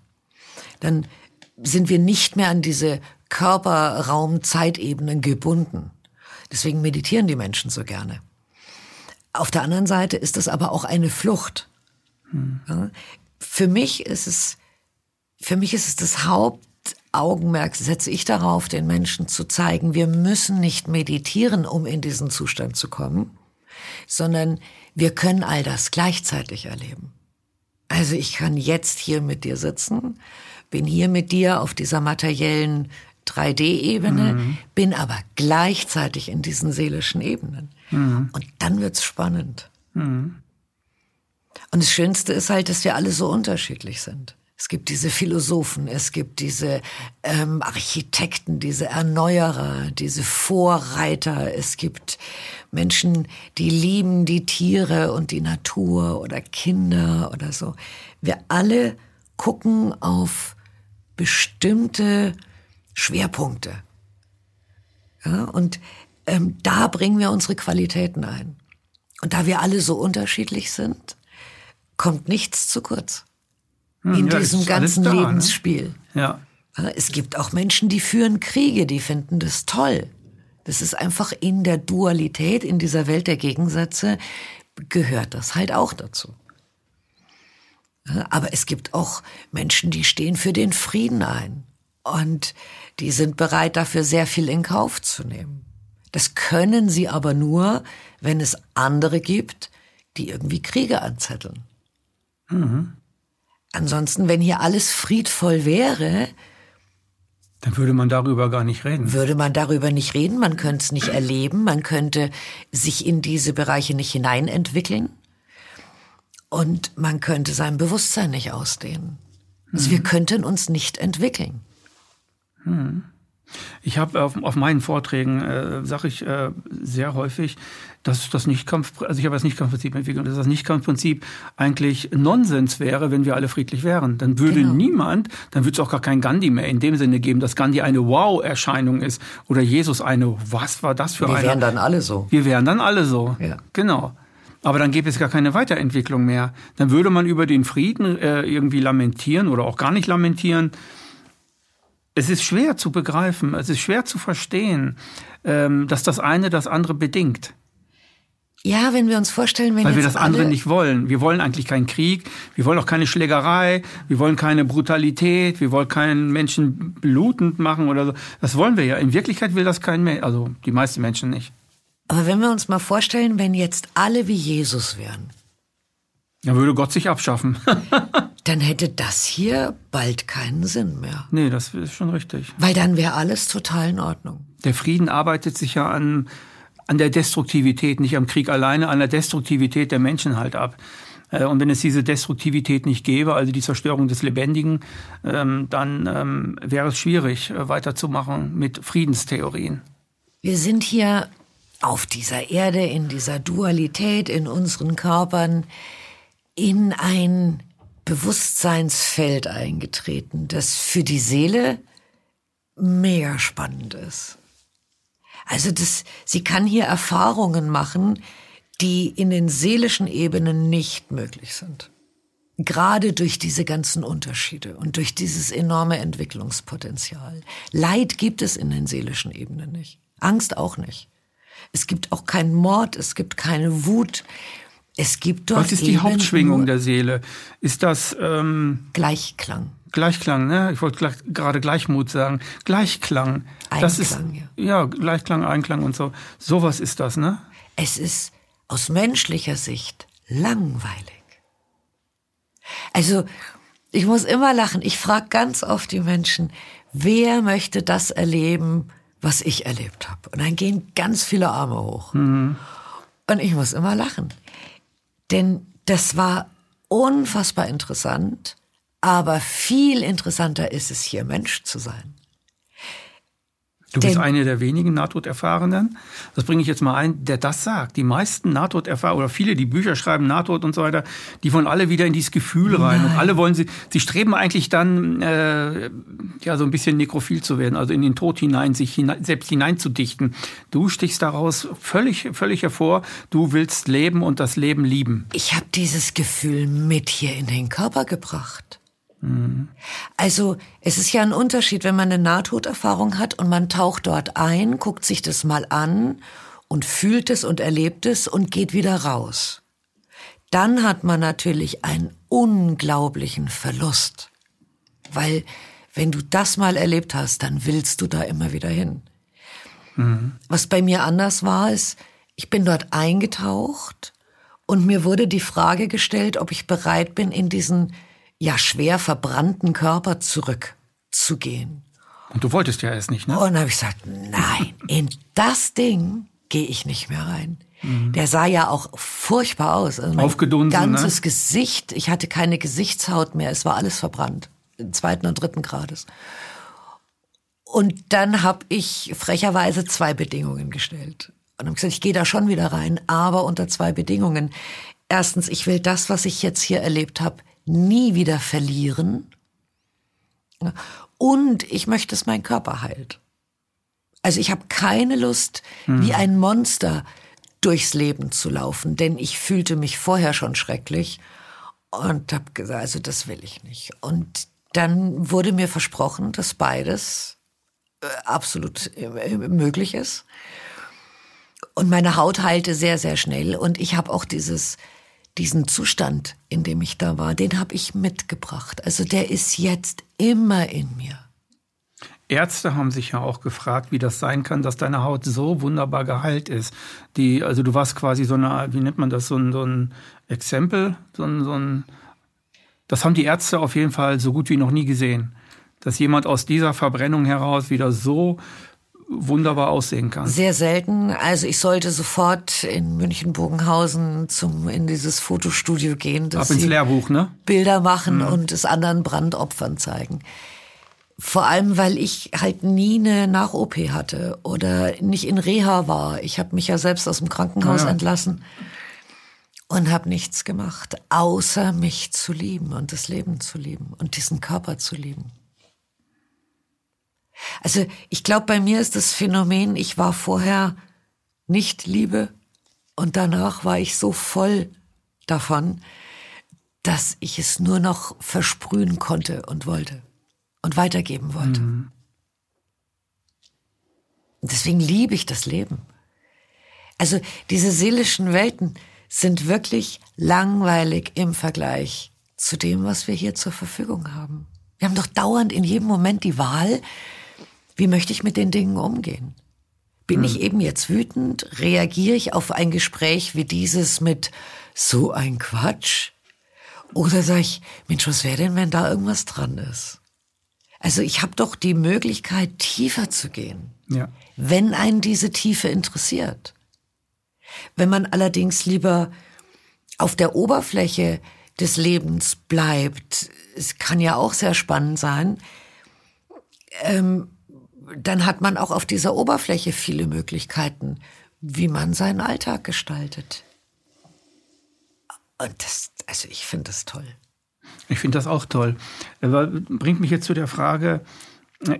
Dann sind wir nicht mehr an diese Körper-Raum-Zeitebenen gebunden. Deswegen meditieren die Menschen so gerne. Auf der anderen Seite ist es aber auch eine Flucht. Hm. Für mich ist es, für mich ist es das Haupt Augenmerk setze ich darauf, den Menschen zu zeigen, wir müssen nicht meditieren, um in diesen Zustand zu kommen, sondern wir können all das gleichzeitig erleben. Also ich kann jetzt hier mit dir sitzen, bin hier mit dir auf dieser materiellen 3D-Ebene, mhm. bin aber gleichzeitig in diesen seelischen Ebenen. Mhm. Und dann wird's spannend. Mhm. Und das Schönste ist halt, dass wir alle so unterschiedlich sind. Es gibt diese Philosophen, es gibt diese ähm, Architekten, diese Erneuerer, diese Vorreiter. Es gibt Menschen, die lieben die Tiere und die Natur oder Kinder oder so. Wir alle gucken auf bestimmte Schwerpunkte. Ja, und ähm, da bringen wir unsere Qualitäten ein. Und da wir alle so unterschiedlich sind, kommt nichts zu kurz. Hm, in ja, diesem ganzen da, ne? Lebensspiel. Ne? Ja. Es gibt auch Menschen, die führen Kriege, die finden das toll. Das ist einfach in der Dualität, in dieser Welt der Gegensätze, gehört das halt auch dazu. Aber es gibt auch Menschen, die stehen für den Frieden ein. Und die sind bereit, dafür sehr viel in Kauf zu nehmen. Das können sie aber nur, wenn es andere gibt, die irgendwie Kriege anzetteln. Mhm. Ansonsten, wenn hier alles friedvoll wäre, dann würde man darüber gar nicht reden. Würde man darüber nicht reden, man könnte es nicht erleben, man könnte sich in diese Bereiche nicht hineinentwickeln und man könnte sein Bewusstsein nicht ausdehnen. Also mhm. wir könnten uns nicht entwickeln. Mhm. Ich habe auf, auf, meinen Vorträgen, äh, sage ich äh, sehr häufig, dass das Nichtkampf, also ich habe das Nichtkampfprinzip entwickelt, dass das Nichtkampfprinzip eigentlich Nonsens wäre, wenn wir alle friedlich wären. Dann würde genau. niemand, dann würde es auch gar kein Gandhi mehr in dem Sinne geben, dass Gandhi eine Wow-Erscheinung ist oder Jesus eine, was war das für eine? Wir wären dann alle so. Wir wären dann alle so. Ja. Genau. Aber dann gäbe es gar keine Weiterentwicklung mehr. Dann würde man über den Frieden äh, irgendwie lamentieren oder auch gar nicht lamentieren. Es ist schwer zu begreifen, es ist schwer zu verstehen, ähm, dass das eine das andere bedingt. Ja, wenn wir uns vorstellen, wenn Weil wir das andere nicht wollen. Wir wollen eigentlich keinen Krieg, wir wollen auch keine Schlägerei, wir wollen keine Brutalität, wir wollen keinen Menschen blutend machen oder so. Das wollen wir ja. In Wirklichkeit will das kein Mensch, also die meisten Menschen nicht. Aber wenn wir uns mal vorstellen, wenn jetzt alle wie Jesus wären. Dann würde Gott sich abschaffen. dann hätte das hier bald keinen Sinn mehr. Nee, das ist schon richtig. Weil dann wäre alles total in Ordnung. Der Frieden arbeitet sich ja an, an der Destruktivität, nicht am Krieg alleine, an der Destruktivität der Menschen halt ab. Äh, und wenn es diese Destruktivität nicht gäbe, also die Zerstörung des Lebendigen, ähm, dann ähm, wäre es schwierig, äh, weiterzumachen mit Friedenstheorien. Wir sind hier auf dieser Erde, in dieser Dualität, in unseren Körpern, in ein Bewusstseinsfeld eingetreten, das für die Seele mega spannend ist. Also das, sie kann hier Erfahrungen machen, die in den seelischen Ebenen nicht möglich sind. Gerade durch diese ganzen Unterschiede und durch dieses enorme Entwicklungspotenzial. Leid gibt es in den seelischen Ebenen nicht. Angst auch nicht. Es gibt auch keinen Mord, es gibt keine Wut. Es gibt dort Was ist die Hauptschwingung der Seele? Ist das ähm, Gleichklang? Gleichklang, ne? Ich wollte gleich, gerade Gleichmut sagen. Gleichklang. Einklang, das ist, ja. ja, Gleichklang, Einklang und so. Sowas ist das, ne? Es ist aus menschlicher Sicht langweilig. Also, ich muss immer lachen. Ich frage ganz oft die Menschen, wer möchte das erleben, was ich erlebt habe. Und dann gehen ganz viele Arme hoch. Mhm. Und ich muss immer lachen. Denn das war unfassbar interessant, aber viel interessanter ist es hier, Mensch zu sein. Du bist eine der wenigen Nahtoderfahrenen. Das bringe ich jetzt mal ein, der das sagt. Die meisten Nahtoderfahrenen oder viele, die Bücher schreiben, Nahtod und so weiter, die wollen alle wieder in dieses Gefühl rein. Nein. Und alle wollen sie, sie streben eigentlich dann, äh, ja, so ein bisschen nekrophil zu werden, also in den Tod hinein, sich hinein, selbst hineinzudichten. Du stichst daraus völlig, völlig hervor. Du willst leben und das Leben lieben. Ich habe dieses Gefühl mit hier in den Körper gebracht. Also es ist ja ein Unterschied, wenn man eine Nahtoderfahrung hat und man taucht dort ein, guckt sich das mal an und fühlt es und erlebt es und geht wieder raus. Dann hat man natürlich einen unglaublichen Verlust, weil wenn du das mal erlebt hast, dann willst du da immer wieder hin. Mhm. Was bei mir anders war, ist, ich bin dort eingetaucht und mir wurde die Frage gestellt, ob ich bereit bin, in diesen ja schwer verbrannten Körper zurückzugehen. Und du wolltest ja erst nicht, ne? Und dann habe ich gesagt, nein, in das Ding gehe ich nicht mehr rein. Mhm. Der sah ja auch furchtbar aus. Also mein Aufgedunsen, ne? ganzes ne? Gesicht, ich hatte keine Gesichtshaut mehr, es war alles verbrannt, zweiten und dritten Grades. Und dann habe ich frecherweise zwei Bedingungen gestellt. Und habe gesagt, ich gehe da schon wieder rein, aber unter zwei Bedingungen. Erstens, ich will das, was ich jetzt hier erlebt habe, nie wieder verlieren. Und ich möchte, dass mein Körper heilt. Also ich habe keine Lust, mhm. wie ein Monster durchs Leben zu laufen, denn ich fühlte mich vorher schon schrecklich und habe gesagt, also das will ich nicht. Und dann wurde mir versprochen, dass beides äh, absolut äh, möglich ist. Und meine Haut heilte sehr, sehr schnell und ich habe auch dieses diesen Zustand, in dem ich da war, den habe ich mitgebracht. Also der ist jetzt immer in mir. Ärzte haben sich ja auch gefragt, wie das sein kann, dass deine Haut so wunderbar geheilt ist. Die, also du warst quasi so eine, wie nennt man das, so ein, so ein Exempel, so ein, so ein, das haben die Ärzte auf jeden Fall so gut wie noch nie gesehen. Dass jemand aus dieser Verbrennung heraus wieder so wunderbar aussehen kann. Sehr selten. Also ich sollte sofort in München-Bogenhausen zum in dieses Fotostudio gehen, dass Ab ins Lehrbuch, ne? Bilder machen mhm. und es anderen Brandopfern zeigen. Vor allem, weil ich halt nie eine Nach-OP hatte oder nicht in Reha war. Ich habe mich ja selbst aus dem Krankenhaus ja. entlassen und habe nichts gemacht, außer mich zu lieben und das Leben zu lieben und diesen Körper zu lieben. Also ich glaube, bei mir ist das Phänomen, ich war vorher nicht Liebe und danach war ich so voll davon, dass ich es nur noch versprühen konnte und wollte und weitergeben wollte. Mhm. Deswegen liebe ich das Leben. Also diese seelischen Welten sind wirklich langweilig im Vergleich zu dem, was wir hier zur Verfügung haben. Wir haben doch dauernd in jedem Moment die Wahl, wie möchte ich mit den Dingen umgehen? Bin mhm. ich eben jetzt wütend? Reagiere ich auf ein Gespräch wie dieses mit so ein Quatsch? Oder sage ich, Mensch, was wäre denn, wenn da irgendwas dran ist? Also ich habe doch die Möglichkeit, tiefer zu gehen, ja. wenn einen diese Tiefe interessiert. Wenn man allerdings lieber auf der Oberfläche des Lebens bleibt, es kann ja auch sehr spannend sein, ähm, dann hat man auch auf dieser Oberfläche viele Möglichkeiten, wie man seinen Alltag gestaltet. Und das, also ich finde das toll. Ich finde das auch toll. Bringt mich jetzt zu der Frage,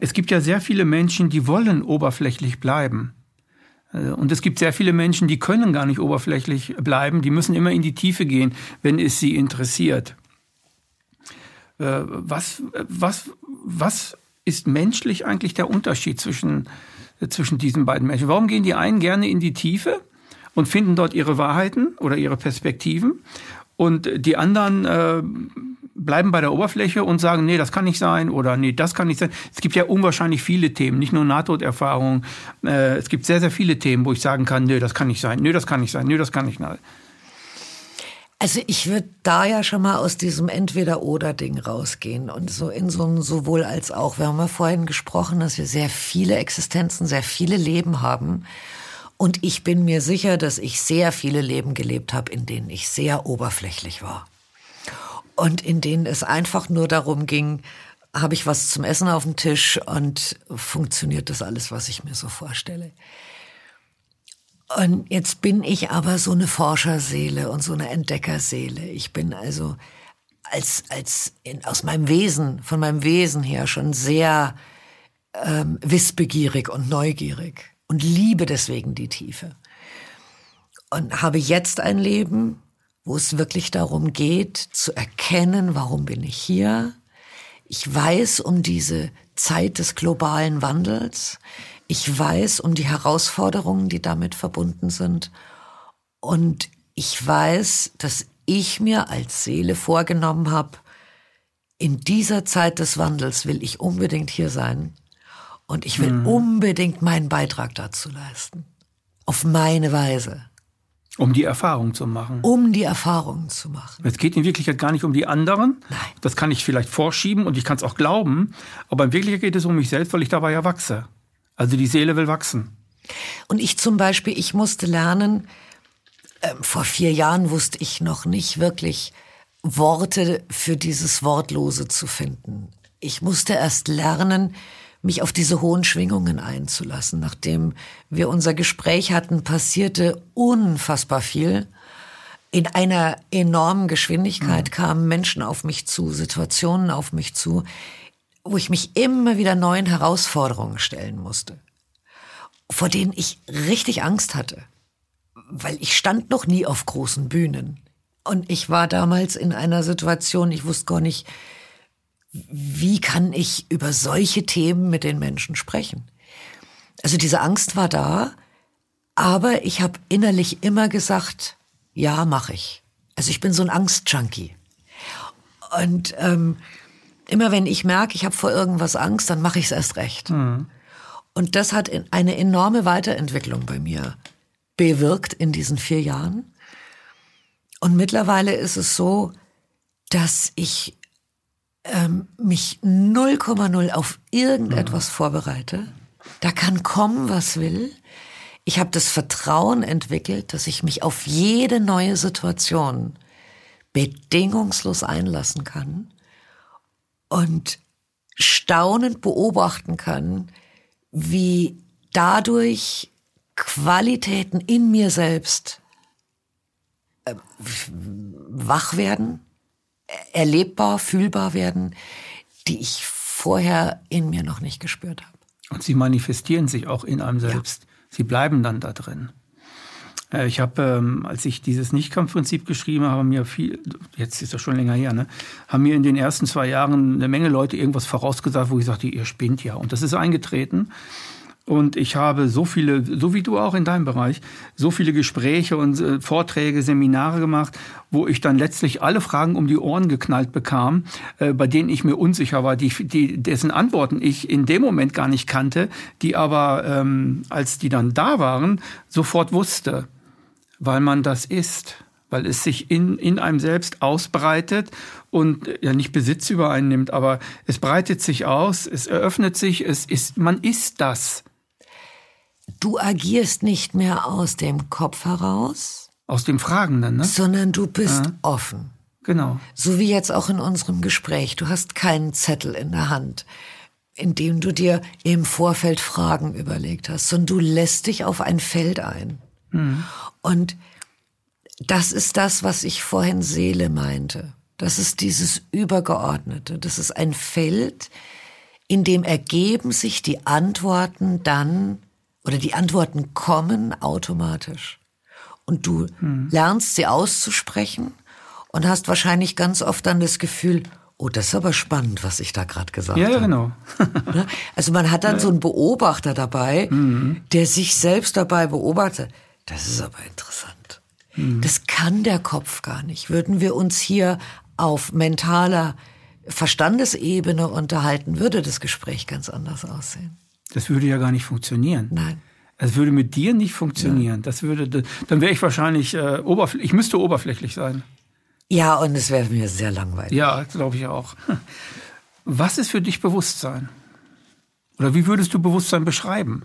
es gibt ja sehr viele Menschen, die wollen oberflächlich bleiben. Äh, und es gibt sehr viele Menschen, die können gar nicht oberflächlich bleiben, die müssen immer in die Tiefe gehen, wenn es sie interessiert. Äh, was, was, was ist menschlich eigentlich der Unterschied zwischen, zwischen diesen beiden Menschen? Warum gehen die einen gerne in die Tiefe und finden dort ihre Wahrheiten oder ihre Perspektiven und die anderen äh, bleiben bei der Oberfläche und sagen, nee, das kann nicht sein oder nee, das kann nicht sein. Es gibt ja unwahrscheinlich viele Themen, nicht nur Nahtoderfahrungen. Äh, es gibt sehr, sehr viele Themen, wo ich sagen kann, nee, das kann nicht sein, nee, das kann nicht sein, nee, das kann nicht sein. Also ich würde da ja schon mal aus diesem Entweder-Oder-Ding rausgehen und so in so ein sowohl als auch. Wir haben ja vorhin gesprochen, dass wir sehr viele Existenzen, sehr viele Leben haben. Und ich bin mir sicher, dass ich sehr viele Leben gelebt habe, in denen ich sehr oberflächlich war und in denen es einfach nur darum ging, habe ich was zum Essen auf dem Tisch und funktioniert das alles, was ich mir so vorstelle. Und jetzt bin ich aber so eine Forscherseele und so eine Entdeckerseele. Ich bin also als, als in, aus meinem Wesen, von meinem Wesen her schon sehr ähm, wissbegierig und neugierig und liebe deswegen die Tiefe. Und habe jetzt ein Leben, wo es wirklich darum geht, zu erkennen, warum bin ich hier. Ich weiß um diese Zeit des globalen Wandels. Ich weiß um die Herausforderungen, die damit verbunden sind. Und ich weiß, dass ich mir als Seele vorgenommen habe, in dieser Zeit des Wandels will ich unbedingt hier sein. Und ich will mhm. unbedingt meinen Beitrag dazu leisten. Auf meine Weise. Um die Erfahrung zu machen. Um die Erfahrung zu machen. Es geht in Wirklichkeit gar nicht um die anderen. Nein. Das kann ich vielleicht vorschieben und ich kann es auch glauben. Aber in Wirklichkeit geht es um mich selbst, weil ich dabei ja wachse. Also die Seele will wachsen. Und ich zum Beispiel, ich musste lernen, äh, vor vier Jahren wusste ich noch nicht wirklich Worte für dieses Wortlose zu finden. Ich musste erst lernen, mich auf diese hohen Schwingungen einzulassen. Nachdem wir unser Gespräch hatten, passierte unfassbar viel. In einer enormen Geschwindigkeit mhm. kamen Menschen auf mich zu, Situationen auf mich zu, wo ich mich immer wieder neuen Herausforderungen stellen musste, vor denen ich richtig Angst hatte, weil ich stand noch nie auf großen Bühnen. Und ich war damals in einer Situation, ich wusste gar nicht, wie kann ich über solche Themen mit den Menschen sprechen? Also diese Angst war da, aber ich habe innerlich immer gesagt, ja, mache ich. Also ich bin so ein Angstjunkie. Und ähm, immer wenn ich merke, ich habe vor irgendwas Angst, dann mache ich es erst recht. Mhm. Und das hat eine enorme Weiterentwicklung bei mir bewirkt in diesen vier Jahren. Und mittlerweile ist es so, dass ich ähm, mich 0,0 auf irgendetwas mhm. vorbereite. Da kann kommen, was will. Ich habe das Vertrauen entwickelt, dass ich mich auf jede neue Situation bedingungslos einlassen kann und staunend beobachten kann, wie dadurch Qualitäten in mir selbst äh, wach werden, erlebbar, fühlbar werden, die ich vorher in mir noch nicht gespürt habe. Und sie manifestieren sich auch in einem selbst. Ja. Sie bleiben dann da drin. Äh, ich habe, ähm, als ich dieses Nichtkampfprinzip geschrieben habe, mir viel, jetzt ist das schon länger her, ne, haben mir in den ersten zwei Jahren eine Menge Leute irgendwas vorausgesagt, wo ich sagte, ihr spinnt ja. Und das ist eingetreten. Und ich habe so viele, so wie du auch in deinem Bereich, so viele Gespräche und äh, Vorträge, Seminare gemacht, wo ich dann letztlich alle Fragen um die Ohren geknallt bekam, äh, bei denen ich mir unsicher war, die, die, dessen Antworten ich in dem Moment gar nicht kannte, die aber, ähm, als die dann da waren, sofort wusste weil man das ist, weil es sich in, in einem selbst ausbreitet und äh, ja nicht Besitz über einen nimmt, aber es breitet sich aus, es eröffnet sich, es ist, man ist das. Du agierst nicht mehr aus dem Kopf heraus. Aus dem Fragenden, ne? Sondern du bist ja. offen. Genau. So wie jetzt auch in unserem Gespräch. Du hast keinen Zettel in der Hand, in dem du dir im Vorfeld Fragen überlegt hast, sondern du lässt dich auf ein Feld ein. Mhm. Und das ist das, was ich vorhin Seele meinte. Das ist dieses Übergeordnete. Das ist ein Feld, in dem ergeben sich die Antworten dann oder die Antworten kommen automatisch. Und du hm. lernst sie auszusprechen und hast wahrscheinlich ganz oft dann das Gefühl, oh, das ist aber spannend, was ich da gerade gesagt habe. Ja, genau. Ne? also man hat dann ja. so einen Beobachter dabei, mhm. der sich selbst dabei beobachtet. Das ist aber interessant. Mhm. Das kann der Kopf gar nicht. Würden wir uns hier auf mentaler Verstandesebene unterhalten, würde das Gespräch ganz anders aussehen. Das würde ja gar nicht funktionieren. Nein. Es würde mit dir nicht funktionieren. Ja. Das würde, dann wäre ich wahrscheinlich äh, oberflächlich. Ich müsste oberflächlich sein. Ja, und es wäre mir sehr langweilig. Ja, glaube ich auch. Was ist für dich Bewusstsein? Oder wie würdest du Bewusstsein beschreiben?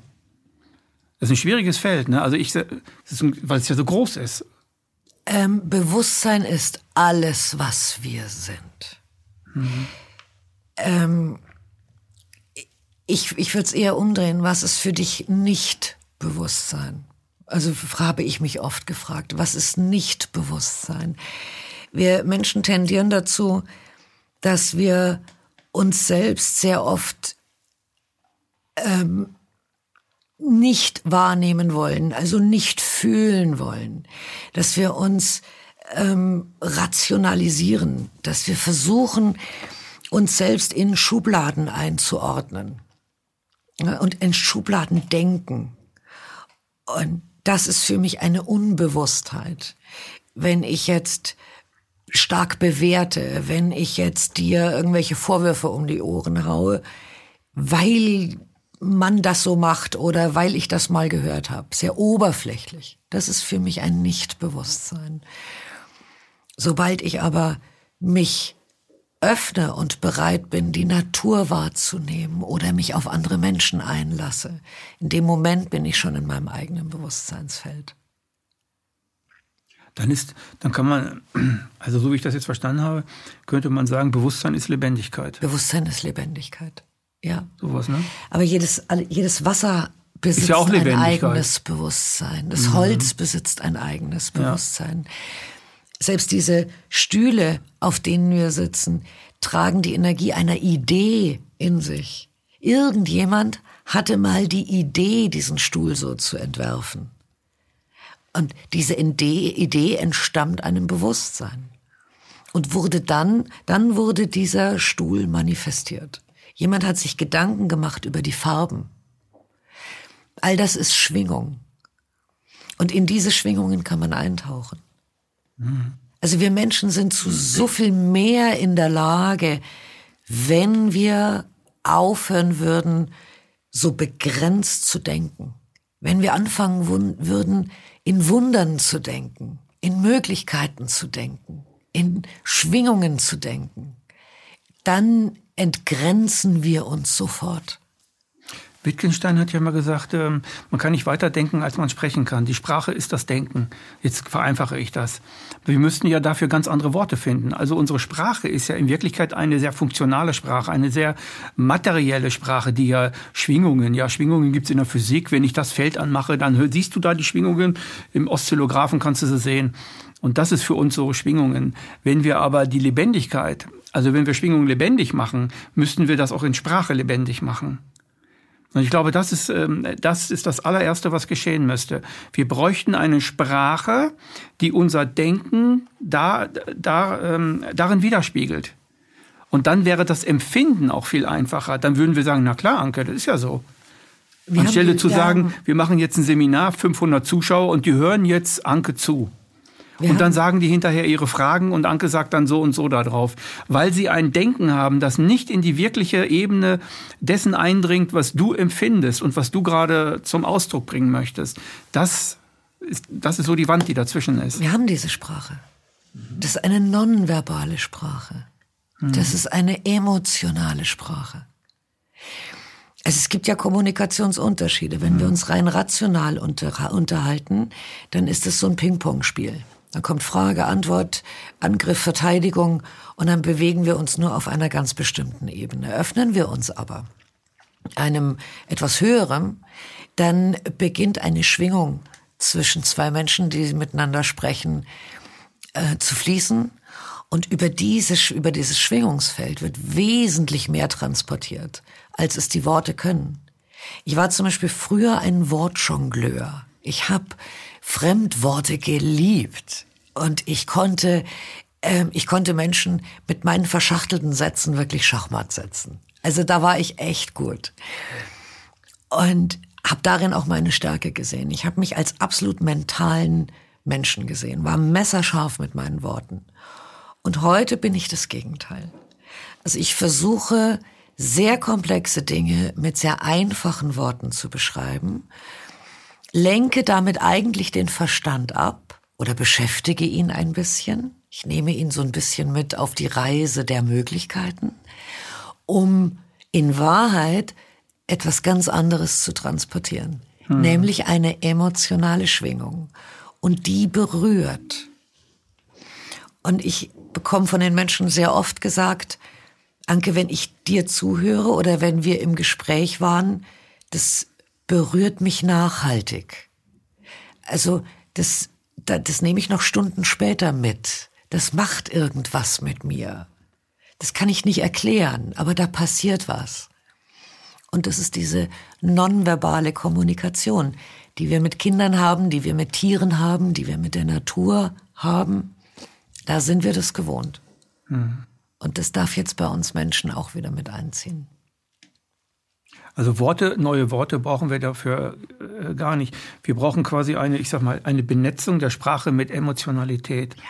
Das ist ein schwieriges Feld, ne? Also ich, weil es ja so groß ist. Ähm, Bewusstsein ist alles, was wir sind. Mhm. Ähm, ich ich würde es eher umdrehen. Was ist für dich nicht Bewusstsein? Also habe ich mich oft gefragt, was ist nicht Bewusstsein? Wir Menschen tendieren dazu, dass wir uns selbst sehr oft ähm, nicht wahrnehmen wollen, also nicht fühlen wollen, dass wir uns ähm, rationalisieren, dass wir versuchen, uns selbst in Schubladen einzuordnen und in Schubladen denken. Und das ist für mich eine Unbewusstheit. Wenn ich jetzt stark bewerte, wenn ich jetzt dir irgendwelche Vorwürfe um die Ohren haue, weil man das so macht oder weil ich das mal gehört habe. Sehr oberflächlich. Das ist für mich ein Nichtbewusstsein. Sobald ich aber mich öffne und bereit bin, die Natur wahrzunehmen oder mich auf andere Menschen einlasse, in dem Moment bin ich schon in meinem eigenen Bewusstseinsfeld. Dann ist, dann kann man, also so wie ich das jetzt verstanden habe, könnte man sagen, Bewusstsein ist Lebendigkeit. Bewusstsein ist Lebendigkeit. Ja. Sowas, ne? Aber jedes, jedes Wasser besitzt ja ein eigenes Bewusstsein. Das mhm. Holz besitzt ein eigenes Bewusstsein. Ja. Selbst diese Stühle, auf denen wir sitzen, tragen die Energie einer Idee in sich. Irgendjemand hatte mal die Idee, diesen Stuhl so zu entwerfen. Und diese Idee entstammt einem Bewusstsein. Und wurde dann, dann wurde dieser Stuhl manifestiert. Jemand hat sich Gedanken gemacht über die Farben. All das ist Schwingung. Und in diese Schwingungen kann man eintauchen. Mhm. Also wir Menschen sind zu so viel mehr in der Lage, wenn wir aufhören würden, so begrenzt zu denken. Wenn wir anfangen würden, in Wundern zu denken, in Möglichkeiten zu denken, in Schwingungen zu denken, dann entgrenzen wir uns sofort. Wittgenstein hat ja mal gesagt, ähm, man kann nicht weiter denken, als man sprechen kann. Die Sprache ist das Denken. Jetzt vereinfache ich das. Wir müssten ja dafür ganz andere Worte finden. Also unsere Sprache ist ja in Wirklichkeit eine sehr funktionale Sprache, eine sehr materielle Sprache, die ja Schwingungen, ja Schwingungen gibt's in der Physik. Wenn ich das Feld anmache, dann siehst du da die Schwingungen. Im Oszillographen kannst du sie sehen. Und das ist für uns so Schwingungen. Wenn wir aber die Lebendigkeit, also wenn wir Schwingungen lebendig machen, müssten wir das auch in Sprache lebendig machen. Und ich glaube, das ist, ähm, das ist das allererste, was geschehen müsste. Wir bräuchten eine Sprache, die unser Denken da, da, ähm, darin widerspiegelt. Und dann wäre das Empfinden auch viel einfacher. Dann würden wir sagen, na klar, Anke, das ist ja so. Wir Anstelle zu sagen, wir machen jetzt ein Seminar, 500 Zuschauer und die hören jetzt Anke zu. Wir und dann sagen die hinterher ihre Fragen und Anke sagt dann so und so darauf, weil sie ein Denken haben, das nicht in die wirkliche Ebene dessen eindringt, was du empfindest und was du gerade zum Ausdruck bringen möchtest. Das ist, das ist so die Wand, die dazwischen ist. Wir haben diese Sprache. Das ist eine nonverbale Sprache. Das ist eine emotionale Sprache. Also es gibt ja Kommunikationsunterschiede. Wenn wir uns rein rational unter, unterhalten, dann ist es so ein Ping-Pong-Spiel. Dann kommt Frage, Antwort, Angriff, Verteidigung und dann bewegen wir uns nur auf einer ganz bestimmten Ebene. Öffnen wir uns aber einem etwas höherem, dann beginnt eine Schwingung zwischen zwei Menschen, die miteinander sprechen, äh, zu fließen. Und über dieses, über dieses Schwingungsfeld wird wesentlich mehr transportiert, als es die Worte können. Ich war zum Beispiel früher ein Wortjongleur. Ich habe Fremdworte geliebt. Und ich konnte, äh, ich konnte Menschen mit meinen verschachtelten Sätzen wirklich Schachmatt setzen. Also da war ich echt gut. Und habe darin auch meine Stärke gesehen. Ich habe mich als absolut mentalen Menschen gesehen, war messerscharf mit meinen Worten. Und heute bin ich das Gegenteil. Also ich versuche sehr komplexe Dinge mit sehr einfachen Worten zu beschreiben lenke damit eigentlich den Verstand ab oder beschäftige ihn ein bisschen. Ich nehme ihn so ein bisschen mit auf die Reise der Möglichkeiten, um in Wahrheit etwas ganz anderes zu transportieren, hm. nämlich eine emotionale Schwingung. Und die berührt. Und ich bekomme von den Menschen sehr oft gesagt, Anke, wenn ich dir zuhöre oder wenn wir im Gespräch waren, das berührt mich nachhaltig. Also das, das, das nehme ich noch Stunden später mit. Das macht irgendwas mit mir. Das kann ich nicht erklären, aber da passiert was. Und das ist diese nonverbale Kommunikation, die wir mit Kindern haben, die wir mit Tieren haben, die wir mit der Natur haben. Da sind wir das gewohnt. Mhm. Und das darf jetzt bei uns Menschen auch wieder mit einziehen. Also Worte, neue Worte brauchen wir dafür äh, gar nicht. Wir brauchen quasi eine, ich sag mal, eine Benetzung der Sprache mit Emotionalität, ja.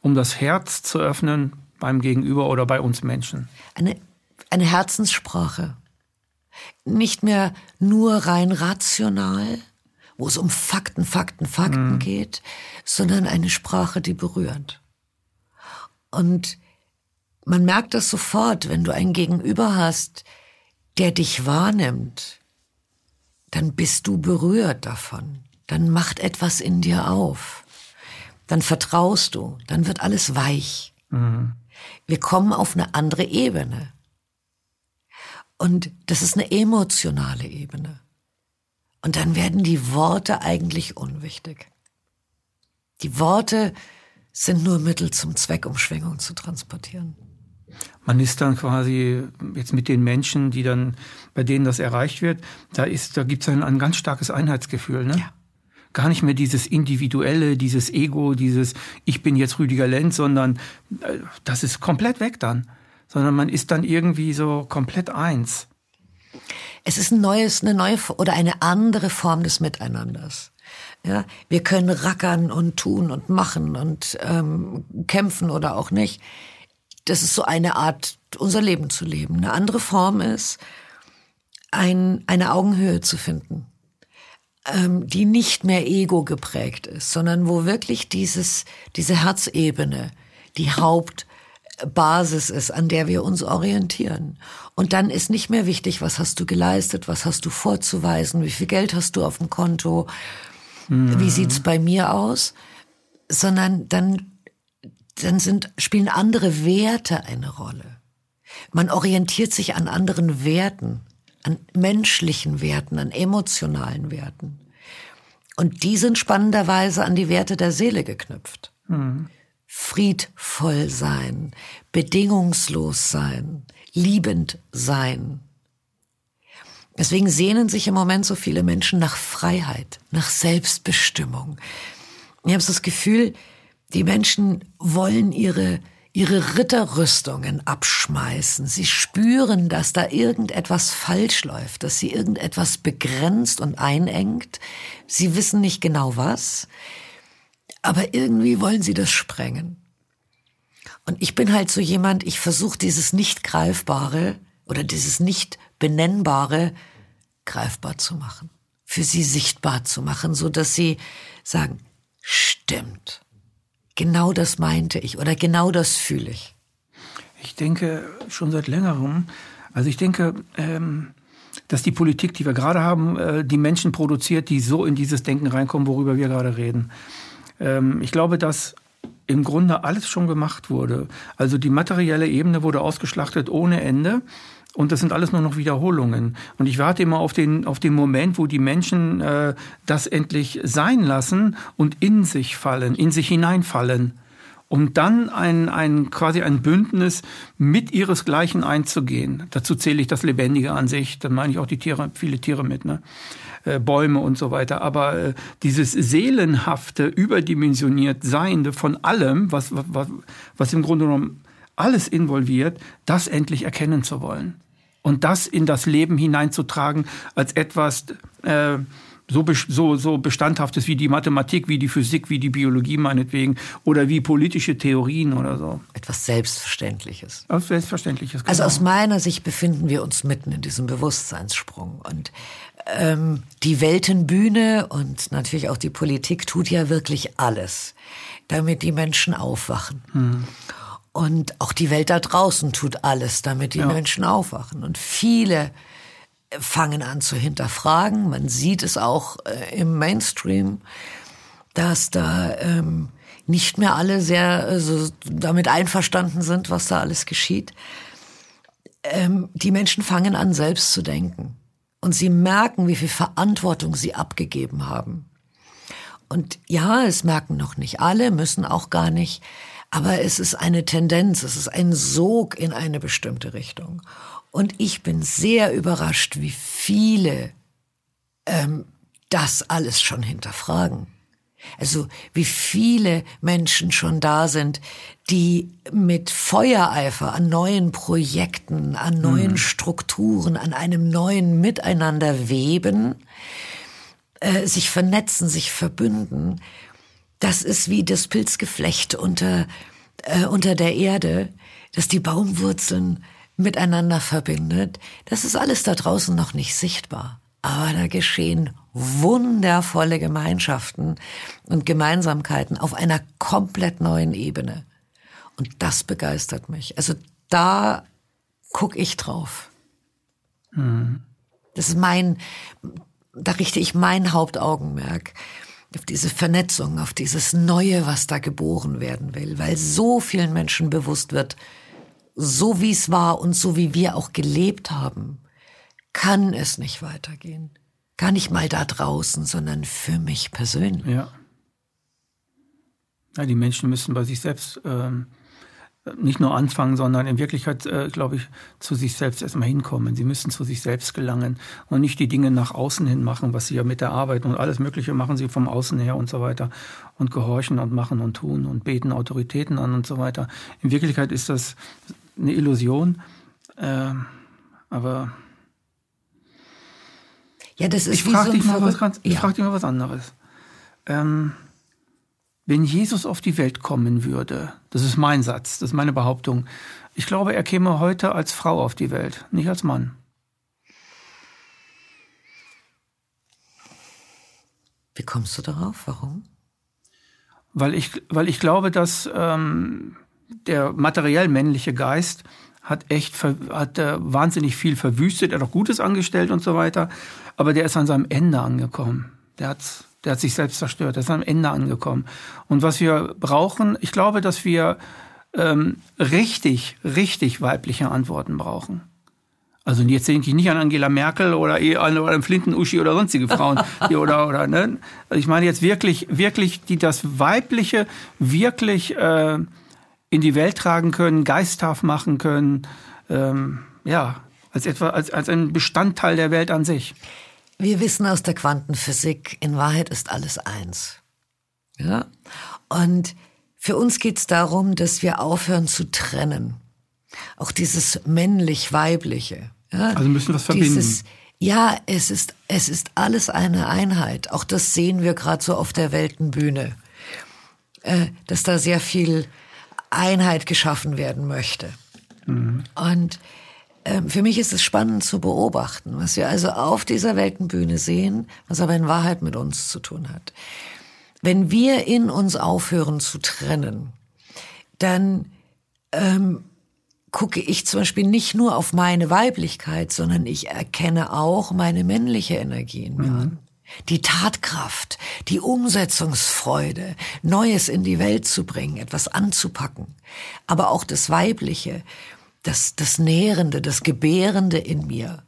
um das Herz zu öffnen beim Gegenüber oder bei uns Menschen. Eine, eine Herzenssprache. Nicht mehr nur rein rational, wo es um Fakten, Fakten, Fakten mhm. geht, sondern eine Sprache, die berührt. Und man merkt das sofort, wenn du ein Gegenüber hast, der dich wahrnimmt, dann bist du berührt davon. Dann macht etwas in dir auf. Dann vertraust du. Dann wird alles weich. Mhm. Wir kommen auf eine andere Ebene. Und das ist eine emotionale Ebene. Und dann werden die Worte eigentlich unwichtig. Die Worte sind nur Mittel zum Zweck, um Schwingung zu transportieren man ist dann quasi jetzt mit den Menschen, die dann, bei denen das erreicht wird, da ist, da gibt es ein, ein ganz starkes Einheitsgefühl, ne? Ja. Gar nicht mehr dieses Individuelle, dieses Ego, dieses Ich bin jetzt Rüdiger Lenz, sondern äh, das ist komplett weg dann. Sondern man ist dann irgendwie so komplett eins. Es ist ein neues, eine neue oder eine andere Form des Miteinanders. Ja, wir können rackern und tun und machen und ähm, kämpfen oder auch nicht. Das ist so eine Art, unser Leben zu leben. Eine andere Form ist, ein, eine Augenhöhe zu finden, ähm, die nicht mehr ego geprägt ist, sondern wo wirklich dieses, diese Herzebene die Hauptbasis ist, an der wir uns orientieren. Und dann ist nicht mehr wichtig, was hast du geleistet, was hast du vorzuweisen, wie viel Geld hast du auf dem Konto, mhm. wie sieht's bei mir aus, sondern dann, dann sind, spielen andere Werte eine Rolle. Man orientiert sich an anderen Werten, an menschlichen Werten, an emotionalen Werten. Und die sind spannenderweise an die Werte der Seele geknüpft. Mhm. Friedvoll sein, bedingungslos sein, liebend sein, Deswegen sehnen sich im Moment so viele Menschen nach Freiheit, nach Selbstbestimmung. Ich habe so das Gefühl, die Menschen wollen ihre, ihre Ritterrüstungen abschmeißen. Sie spüren, dass da irgendetwas falsch läuft, dass sie irgendetwas begrenzt und einengt. Sie wissen nicht genau was, aber irgendwie wollen sie das sprengen. Und ich bin halt so jemand, ich versuche dieses nicht greifbare oder dieses nicht benennbare greifbar zu machen, für sie sichtbar zu machen, so dass sie sagen, stimmt. Genau das meinte ich oder genau das fühle ich. Ich denke schon seit längerem, also ich denke, ähm, dass die Politik, die wir gerade haben, äh, die Menschen produziert, die so in dieses Denken reinkommen, worüber wir gerade reden. Ähm, ich glaube, dass im Grunde alles schon gemacht wurde. Also die materielle Ebene wurde ausgeschlachtet ohne Ende. Und das sind alles nur noch Wiederholungen. Und ich warte immer auf den, auf den Moment, wo die Menschen äh, das endlich sein lassen und in sich fallen, in sich hineinfallen. Um dann ein, ein, quasi ein Bündnis mit ihresgleichen einzugehen. Dazu zähle ich das Lebendige an sich. Dann meine ich auch die Tiere, viele Tiere mit, ne? Äh, Bäume und so weiter. Aber äh, dieses seelenhafte, überdimensioniert Seiende von allem, was, was, was im Grunde genommen alles involviert, das endlich erkennen zu wollen. Und das in das Leben hineinzutragen als etwas äh, so, so, so Bestandhaftes wie die Mathematik, wie die Physik, wie die Biologie meinetwegen oder wie politische Theorien oder so. Etwas Selbstverständliches. Etwas Selbstverständliches. Genau. Also aus meiner Sicht befinden wir uns mitten in diesem Bewusstseinssprung. Und ähm, die Weltenbühne und natürlich auch die Politik tut ja wirklich alles, damit die Menschen aufwachen. Hm. Und auch die Welt da draußen tut alles, damit die ja. Menschen aufwachen. Und viele fangen an zu hinterfragen. Man sieht es auch äh, im Mainstream, dass da ähm, nicht mehr alle sehr also, damit einverstanden sind, was da alles geschieht. Ähm, die Menschen fangen an, selbst zu denken. Und sie merken, wie viel Verantwortung sie abgegeben haben. Und ja, es merken noch nicht alle, müssen auch gar nicht. Aber es ist eine Tendenz, es ist ein Sog in eine bestimmte Richtung. Und ich bin sehr überrascht, wie viele ähm, das alles schon hinterfragen. Also wie viele Menschen schon da sind, die mit Feuereifer an neuen Projekten, an neuen mhm. Strukturen, an einem neuen Miteinander weben, äh, sich vernetzen, sich verbünden das ist wie das Pilzgeflecht unter, äh, unter der Erde, das die Baumwurzeln miteinander verbindet. Das ist alles da draußen noch nicht sichtbar. Aber da geschehen wundervolle Gemeinschaften und Gemeinsamkeiten auf einer komplett neuen Ebene. Und das begeistert mich. Also da gucke ich drauf. Mhm. Das ist mein, da richte ich mein Hauptaugenmerk auf diese Vernetzung, auf dieses Neue, was da geboren werden will, weil so vielen Menschen bewusst wird, so wie es war und so wie wir auch gelebt haben, kann es nicht weitergehen. Gar nicht mal da draußen, sondern für mich persönlich. Ja. ja die Menschen müssen bei sich selbst ähm, nicht nur anfangen, sondern in Wirklichkeit, äh, glaube ich, zu sich selbst erstmal hinkommen. Sie müssen zu sich selbst gelangen und nicht die Dinge nach außen hin machen, was sie ja mit der Arbeit und alles Mögliche machen sie vom Außen her und so weiter und gehorchen und machen und tun und beten Autoritäten an und so weiter. In Wirklichkeit ist das eine Illusion, äh, aber ja, das ist ich frage so dich, mal was, ich ja. frag dich mal was anderes. ähm, wenn Jesus auf die Welt kommen würde, das ist mein Satz, das ist meine Behauptung, ich glaube, er käme heute als Frau auf die Welt, nicht als Mann. Wie kommst du darauf? Warum? Weil ich, weil ich glaube, dass ähm, der materiell männliche Geist hat echt hat äh, wahnsinnig viel verwüstet, er hat auch Gutes angestellt und so weiter, aber der ist an seinem Ende angekommen. Der hat, der hat sich selbst zerstört, der ist am Ende angekommen. Und was wir brauchen, ich glaube, dass wir ähm, richtig, richtig weibliche Antworten brauchen. Also jetzt denke ich nicht an Angela Merkel oder eh an, oder an Flinten-Uschi oder sonstige Frauen. Oder, oder, ne? Also ich meine jetzt wirklich, wirklich, die das Weibliche wirklich äh, in die Welt tragen können, geisthaft machen können, ähm, ja, als etwa als, als ein Bestandteil der Welt an sich. Wir wissen aus der Quantenphysik, in Wahrheit ist alles eins. Ja? Und für uns geht es darum, dass wir aufhören zu trennen. Auch dieses männlich-weibliche. Ja? Also müssen wir was verbinden. Dieses, ja, es ist, es ist alles eine Einheit. Auch das sehen wir gerade so auf der Weltenbühne. Äh, dass da sehr viel Einheit geschaffen werden möchte. Mhm. Und für mich ist es spannend zu beobachten, was wir also auf dieser Weltenbühne sehen, was aber in Wahrheit mit uns zu tun hat. Wenn wir in uns aufhören zu trennen, dann ähm, gucke ich zum Beispiel nicht nur auf meine Weiblichkeit, sondern ich erkenne auch meine männliche Energie in mir mhm. an. Die Tatkraft, die Umsetzungsfreude, Neues in die Welt zu bringen, etwas anzupacken. Aber auch das Weibliche, das, das Nährende, das Gebärende in mir,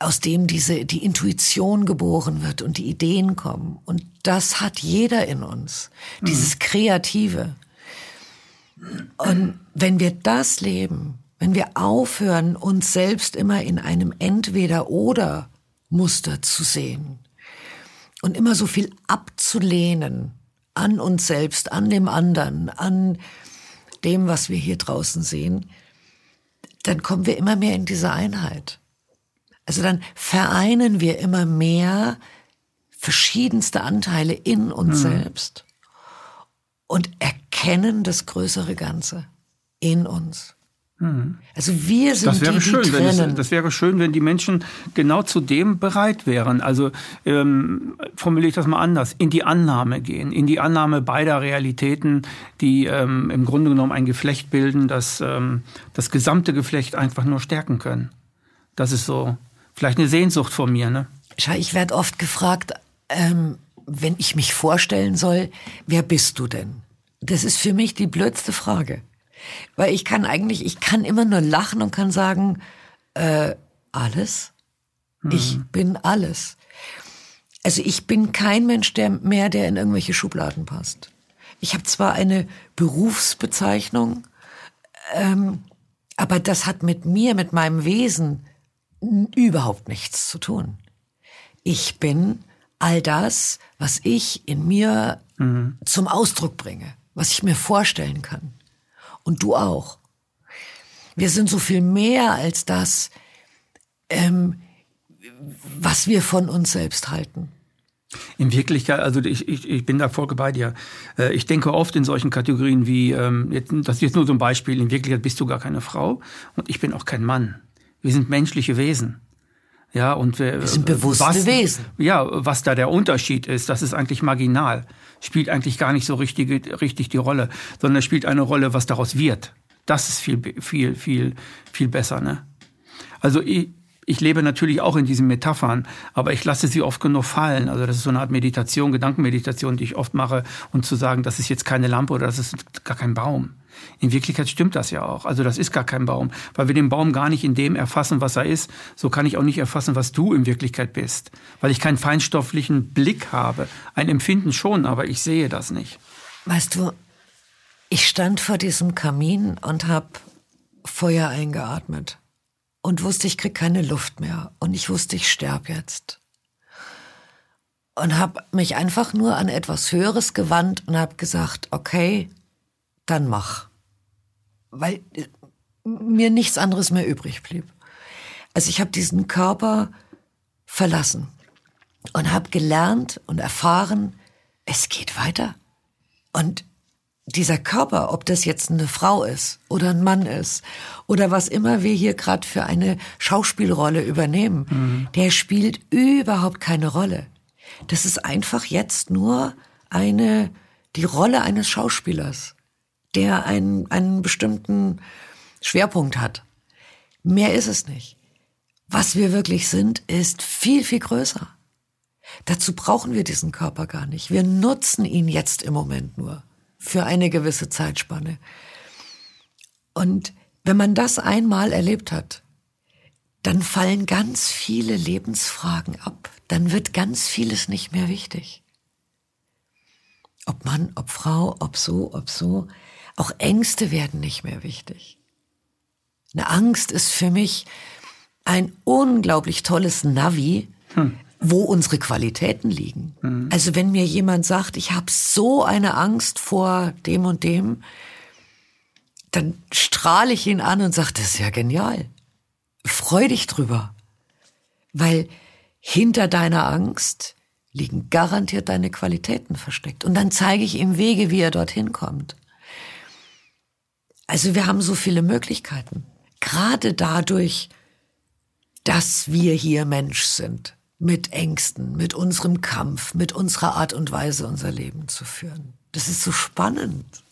aus dem diese, die Intuition geboren wird und die Ideen kommen. Und das hat jeder in uns, dieses mhm. Kreative. Und wenn wir das leben, wenn wir aufhören, uns selbst immer in einem Entweder-Oder Muster zu sehen und immer so viel abzulehnen an uns selbst, an dem anderen, an dem, was wir hier draußen sehen, dann kommen wir immer mehr in diese Einheit. Also dann vereinen wir immer mehr verschiedenste Anteile in uns mhm. selbst und erkennen das größere Ganze in uns. Mhm. Also wir sind das wäre die, schön, die wenn es, das wäre schön, wenn die Menschen genau zu dem bereit wären. Also ähm, formuliere ich das mal anders: in die Annahme gehen, in die Annahme beider Realitäten, die ähm, im Grunde genommen ein Geflecht bilden, das ähm, das gesamte Geflecht einfach nur stärken können. Das ist so vielleicht eine Sehnsucht von mir. Ne? Schau, ich werde oft gefragt, ähm, wenn ich mich vorstellen soll, wer bist du denn? Das ist für mich die blödste Frage. Weil ich kann eigentlich, ich kann immer nur lachen und kann sagen, äh, alles? Mhm. Ich bin alles. Also ich bin kein Mensch der mehr, der in irgendwelche Schubladen passt. Ich habe zwar eine Berufsbezeichnung, ähm, aber das hat mit mir, mit meinem Wesen überhaupt nichts zu tun. Ich bin all das, was ich in mir mhm. zum Ausdruck bringe, was ich mir vorstellen kann. Und du auch. Wir sind so viel mehr als das, ähm, was wir von uns selbst halten. In Wirklichkeit, also ich, ich, ich bin da voll bei dir. Äh, ich denke oft in solchen Kategorien wie, ähm, das ist jetzt nur so ein Beispiel, in Wirklichkeit bist du gar keine Frau und ich bin auch kein Mann. Wir sind menschliche Wesen. Ja, und wir, wir sind bewusste was, Wesen. Ja, was da der Unterschied ist, das ist eigentlich marginal. Spielt eigentlich gar nicht so richtig, richtig die Rolle, sondern spielt eine Rolle, was daraus wird. Das ist viel, viel, viel, viel besser, ne? Also ich, ich lebe natürlich auch in diesen Metaphern, aber ich lasse sie oft genug fallen. Also das ist so eine Art Meditation, Gedankenmeditation, die ich oft mache, und zu sagen, das ist jetzt keine Lampe oder das ist gar kein Baum. In Wirklichkeit stimmt das ja auch. Also das ist gar kein Baum, weil wir den Baum gar nicht in dem erfassen, was er ist. So kann ich auch nicht erfassen, was du in Wirklichkeit bist, weil ich keinen feinstofflichen Blick habe. Ein Empfinden schon, aber ich sehe das nicht. Weißt du, ich stand vor diesem Kamin und habe Feuer eingeatmet und wusste, ich krieg keine Luft mehr und ich wusste, ich sterb jetzt. Und habe mich einfach nur an etwas Höheres gewandt und habe gesagt, okay, dann mach. Weil äh, mir nichts anderes mehr übrig blieb. Also ich habe diesen Körper verlassen und habe gelernt und erfahren, es geht weiter. Und dieser Körper, ob das jetzt eine Frau ist oder ein Mann ist oder was immer wir hier gerade für eine Schauspielrolle übernehmen, mhm. der spielt überhaupt keine Rolle. Das ist einfach jetzt nur eine, die Rolle eines Schauspielers, der einen, einen bestimmten Schwerpunkt hat. Mehr ist es nicht. Was wir wirklich sind, ist viel, viel größer. Dazu brauchen wir diesen Körper gar nicht. Wir nutzen ihn jetzt im Moment nur für eine gewisse Zeitspanne. Und wenn man das einmal erlebt hat, dann fallen ganz viele Lebensfragen ab. Dann wird ganz vieles nicht mehr wichtig. Ob Mann, ob Frau, ob so, ob so. Auch Ängste werden nicht mehr wichtig. Eine Angst ist für mich ein unglaublich tolles Navi, hm wo unsere Qualitäten liegen. Mhm. Also wenn mir jemand sagt, ich habe so eine Angst vor dem und dem, dann strahle ich ihn an und sage, das ist ja genial. Freu dich drüber. Weil hinter deiner Angst liegen garantiert deine Qualitäten versteckt. Und dann zeige ich ihm Wege, wie er dorthin kommt. Also wir haben so viele Möglichkeiten. Gerade dadurch, dass wir hier Mensch sind mit Ängsten, mit unserem Kampf, mit unserer Art und Weise, unser Leben zu führen. Das ist so spannend.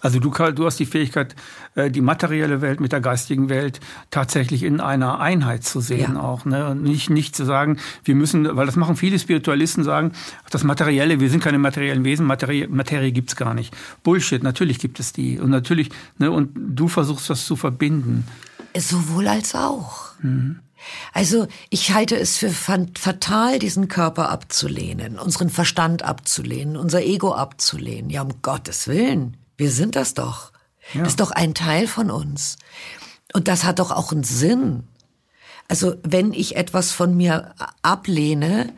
Also du, Karl, du hast die Fähigkeit, äh, die materielle Welt mit der geistigen Welt tatsächlich in einer Einheit zu sehen ja. auch. Ne? Und nicht, nicht zu sagen, wir müssen, weil das machen viele Spiritualisten, sagen, das Materielle, wir sind keine materiellen Wesen, Materie, Materie gibt's gar nicht. Bullshit, natürlich gibt es die. Und natürlich, ne, und du versuchst das zu verbinden. Sowohl als auch. Mhm. Also ich halte es für fatal, diesen Körper abzulehnen, unseren Verstand abzulehnen, unser Ego abzulehnen. Ja, um Gottes Willen, wir sind das doch. Ja. Das ist doch ein Teil von uns. Und das hat doch auch einen Sinn. Also wenn ich etwas von mir ablehne,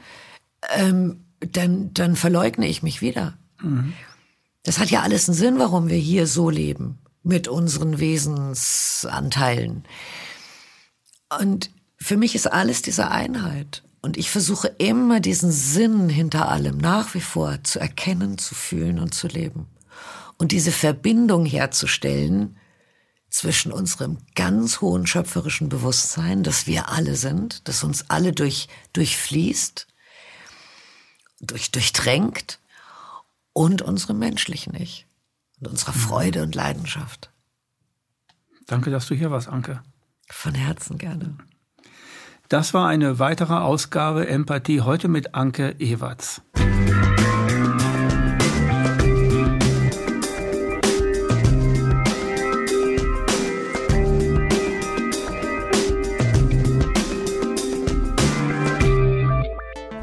ähm, dann, dann verleugne ich mich wieder. Mhm. Das hat ja alles einen Sinn, warum wir hier so leben, mit unseren Wesensanteilen. Und für mich ist alles diese Einheit. Und ich versuche immer diesen Sinn hinter allem nach wie vor zu erkennen, zu fühlen und zu leben. Und diese Verbindung herzustellen zwischen unserem ganz hohen schöpferischen Bewusstsein, das wir alle sind, das uns alle durch, durchfließt, durch, durchdrängt, und unserem menschlichen Ich und unserer mhm. Freude und Leidenschaft. Danke, dass du hier warst, Anke. Von Herzen gerne. Das war eine weitere Ausgabe Empathie heute mit Anke Ewerts.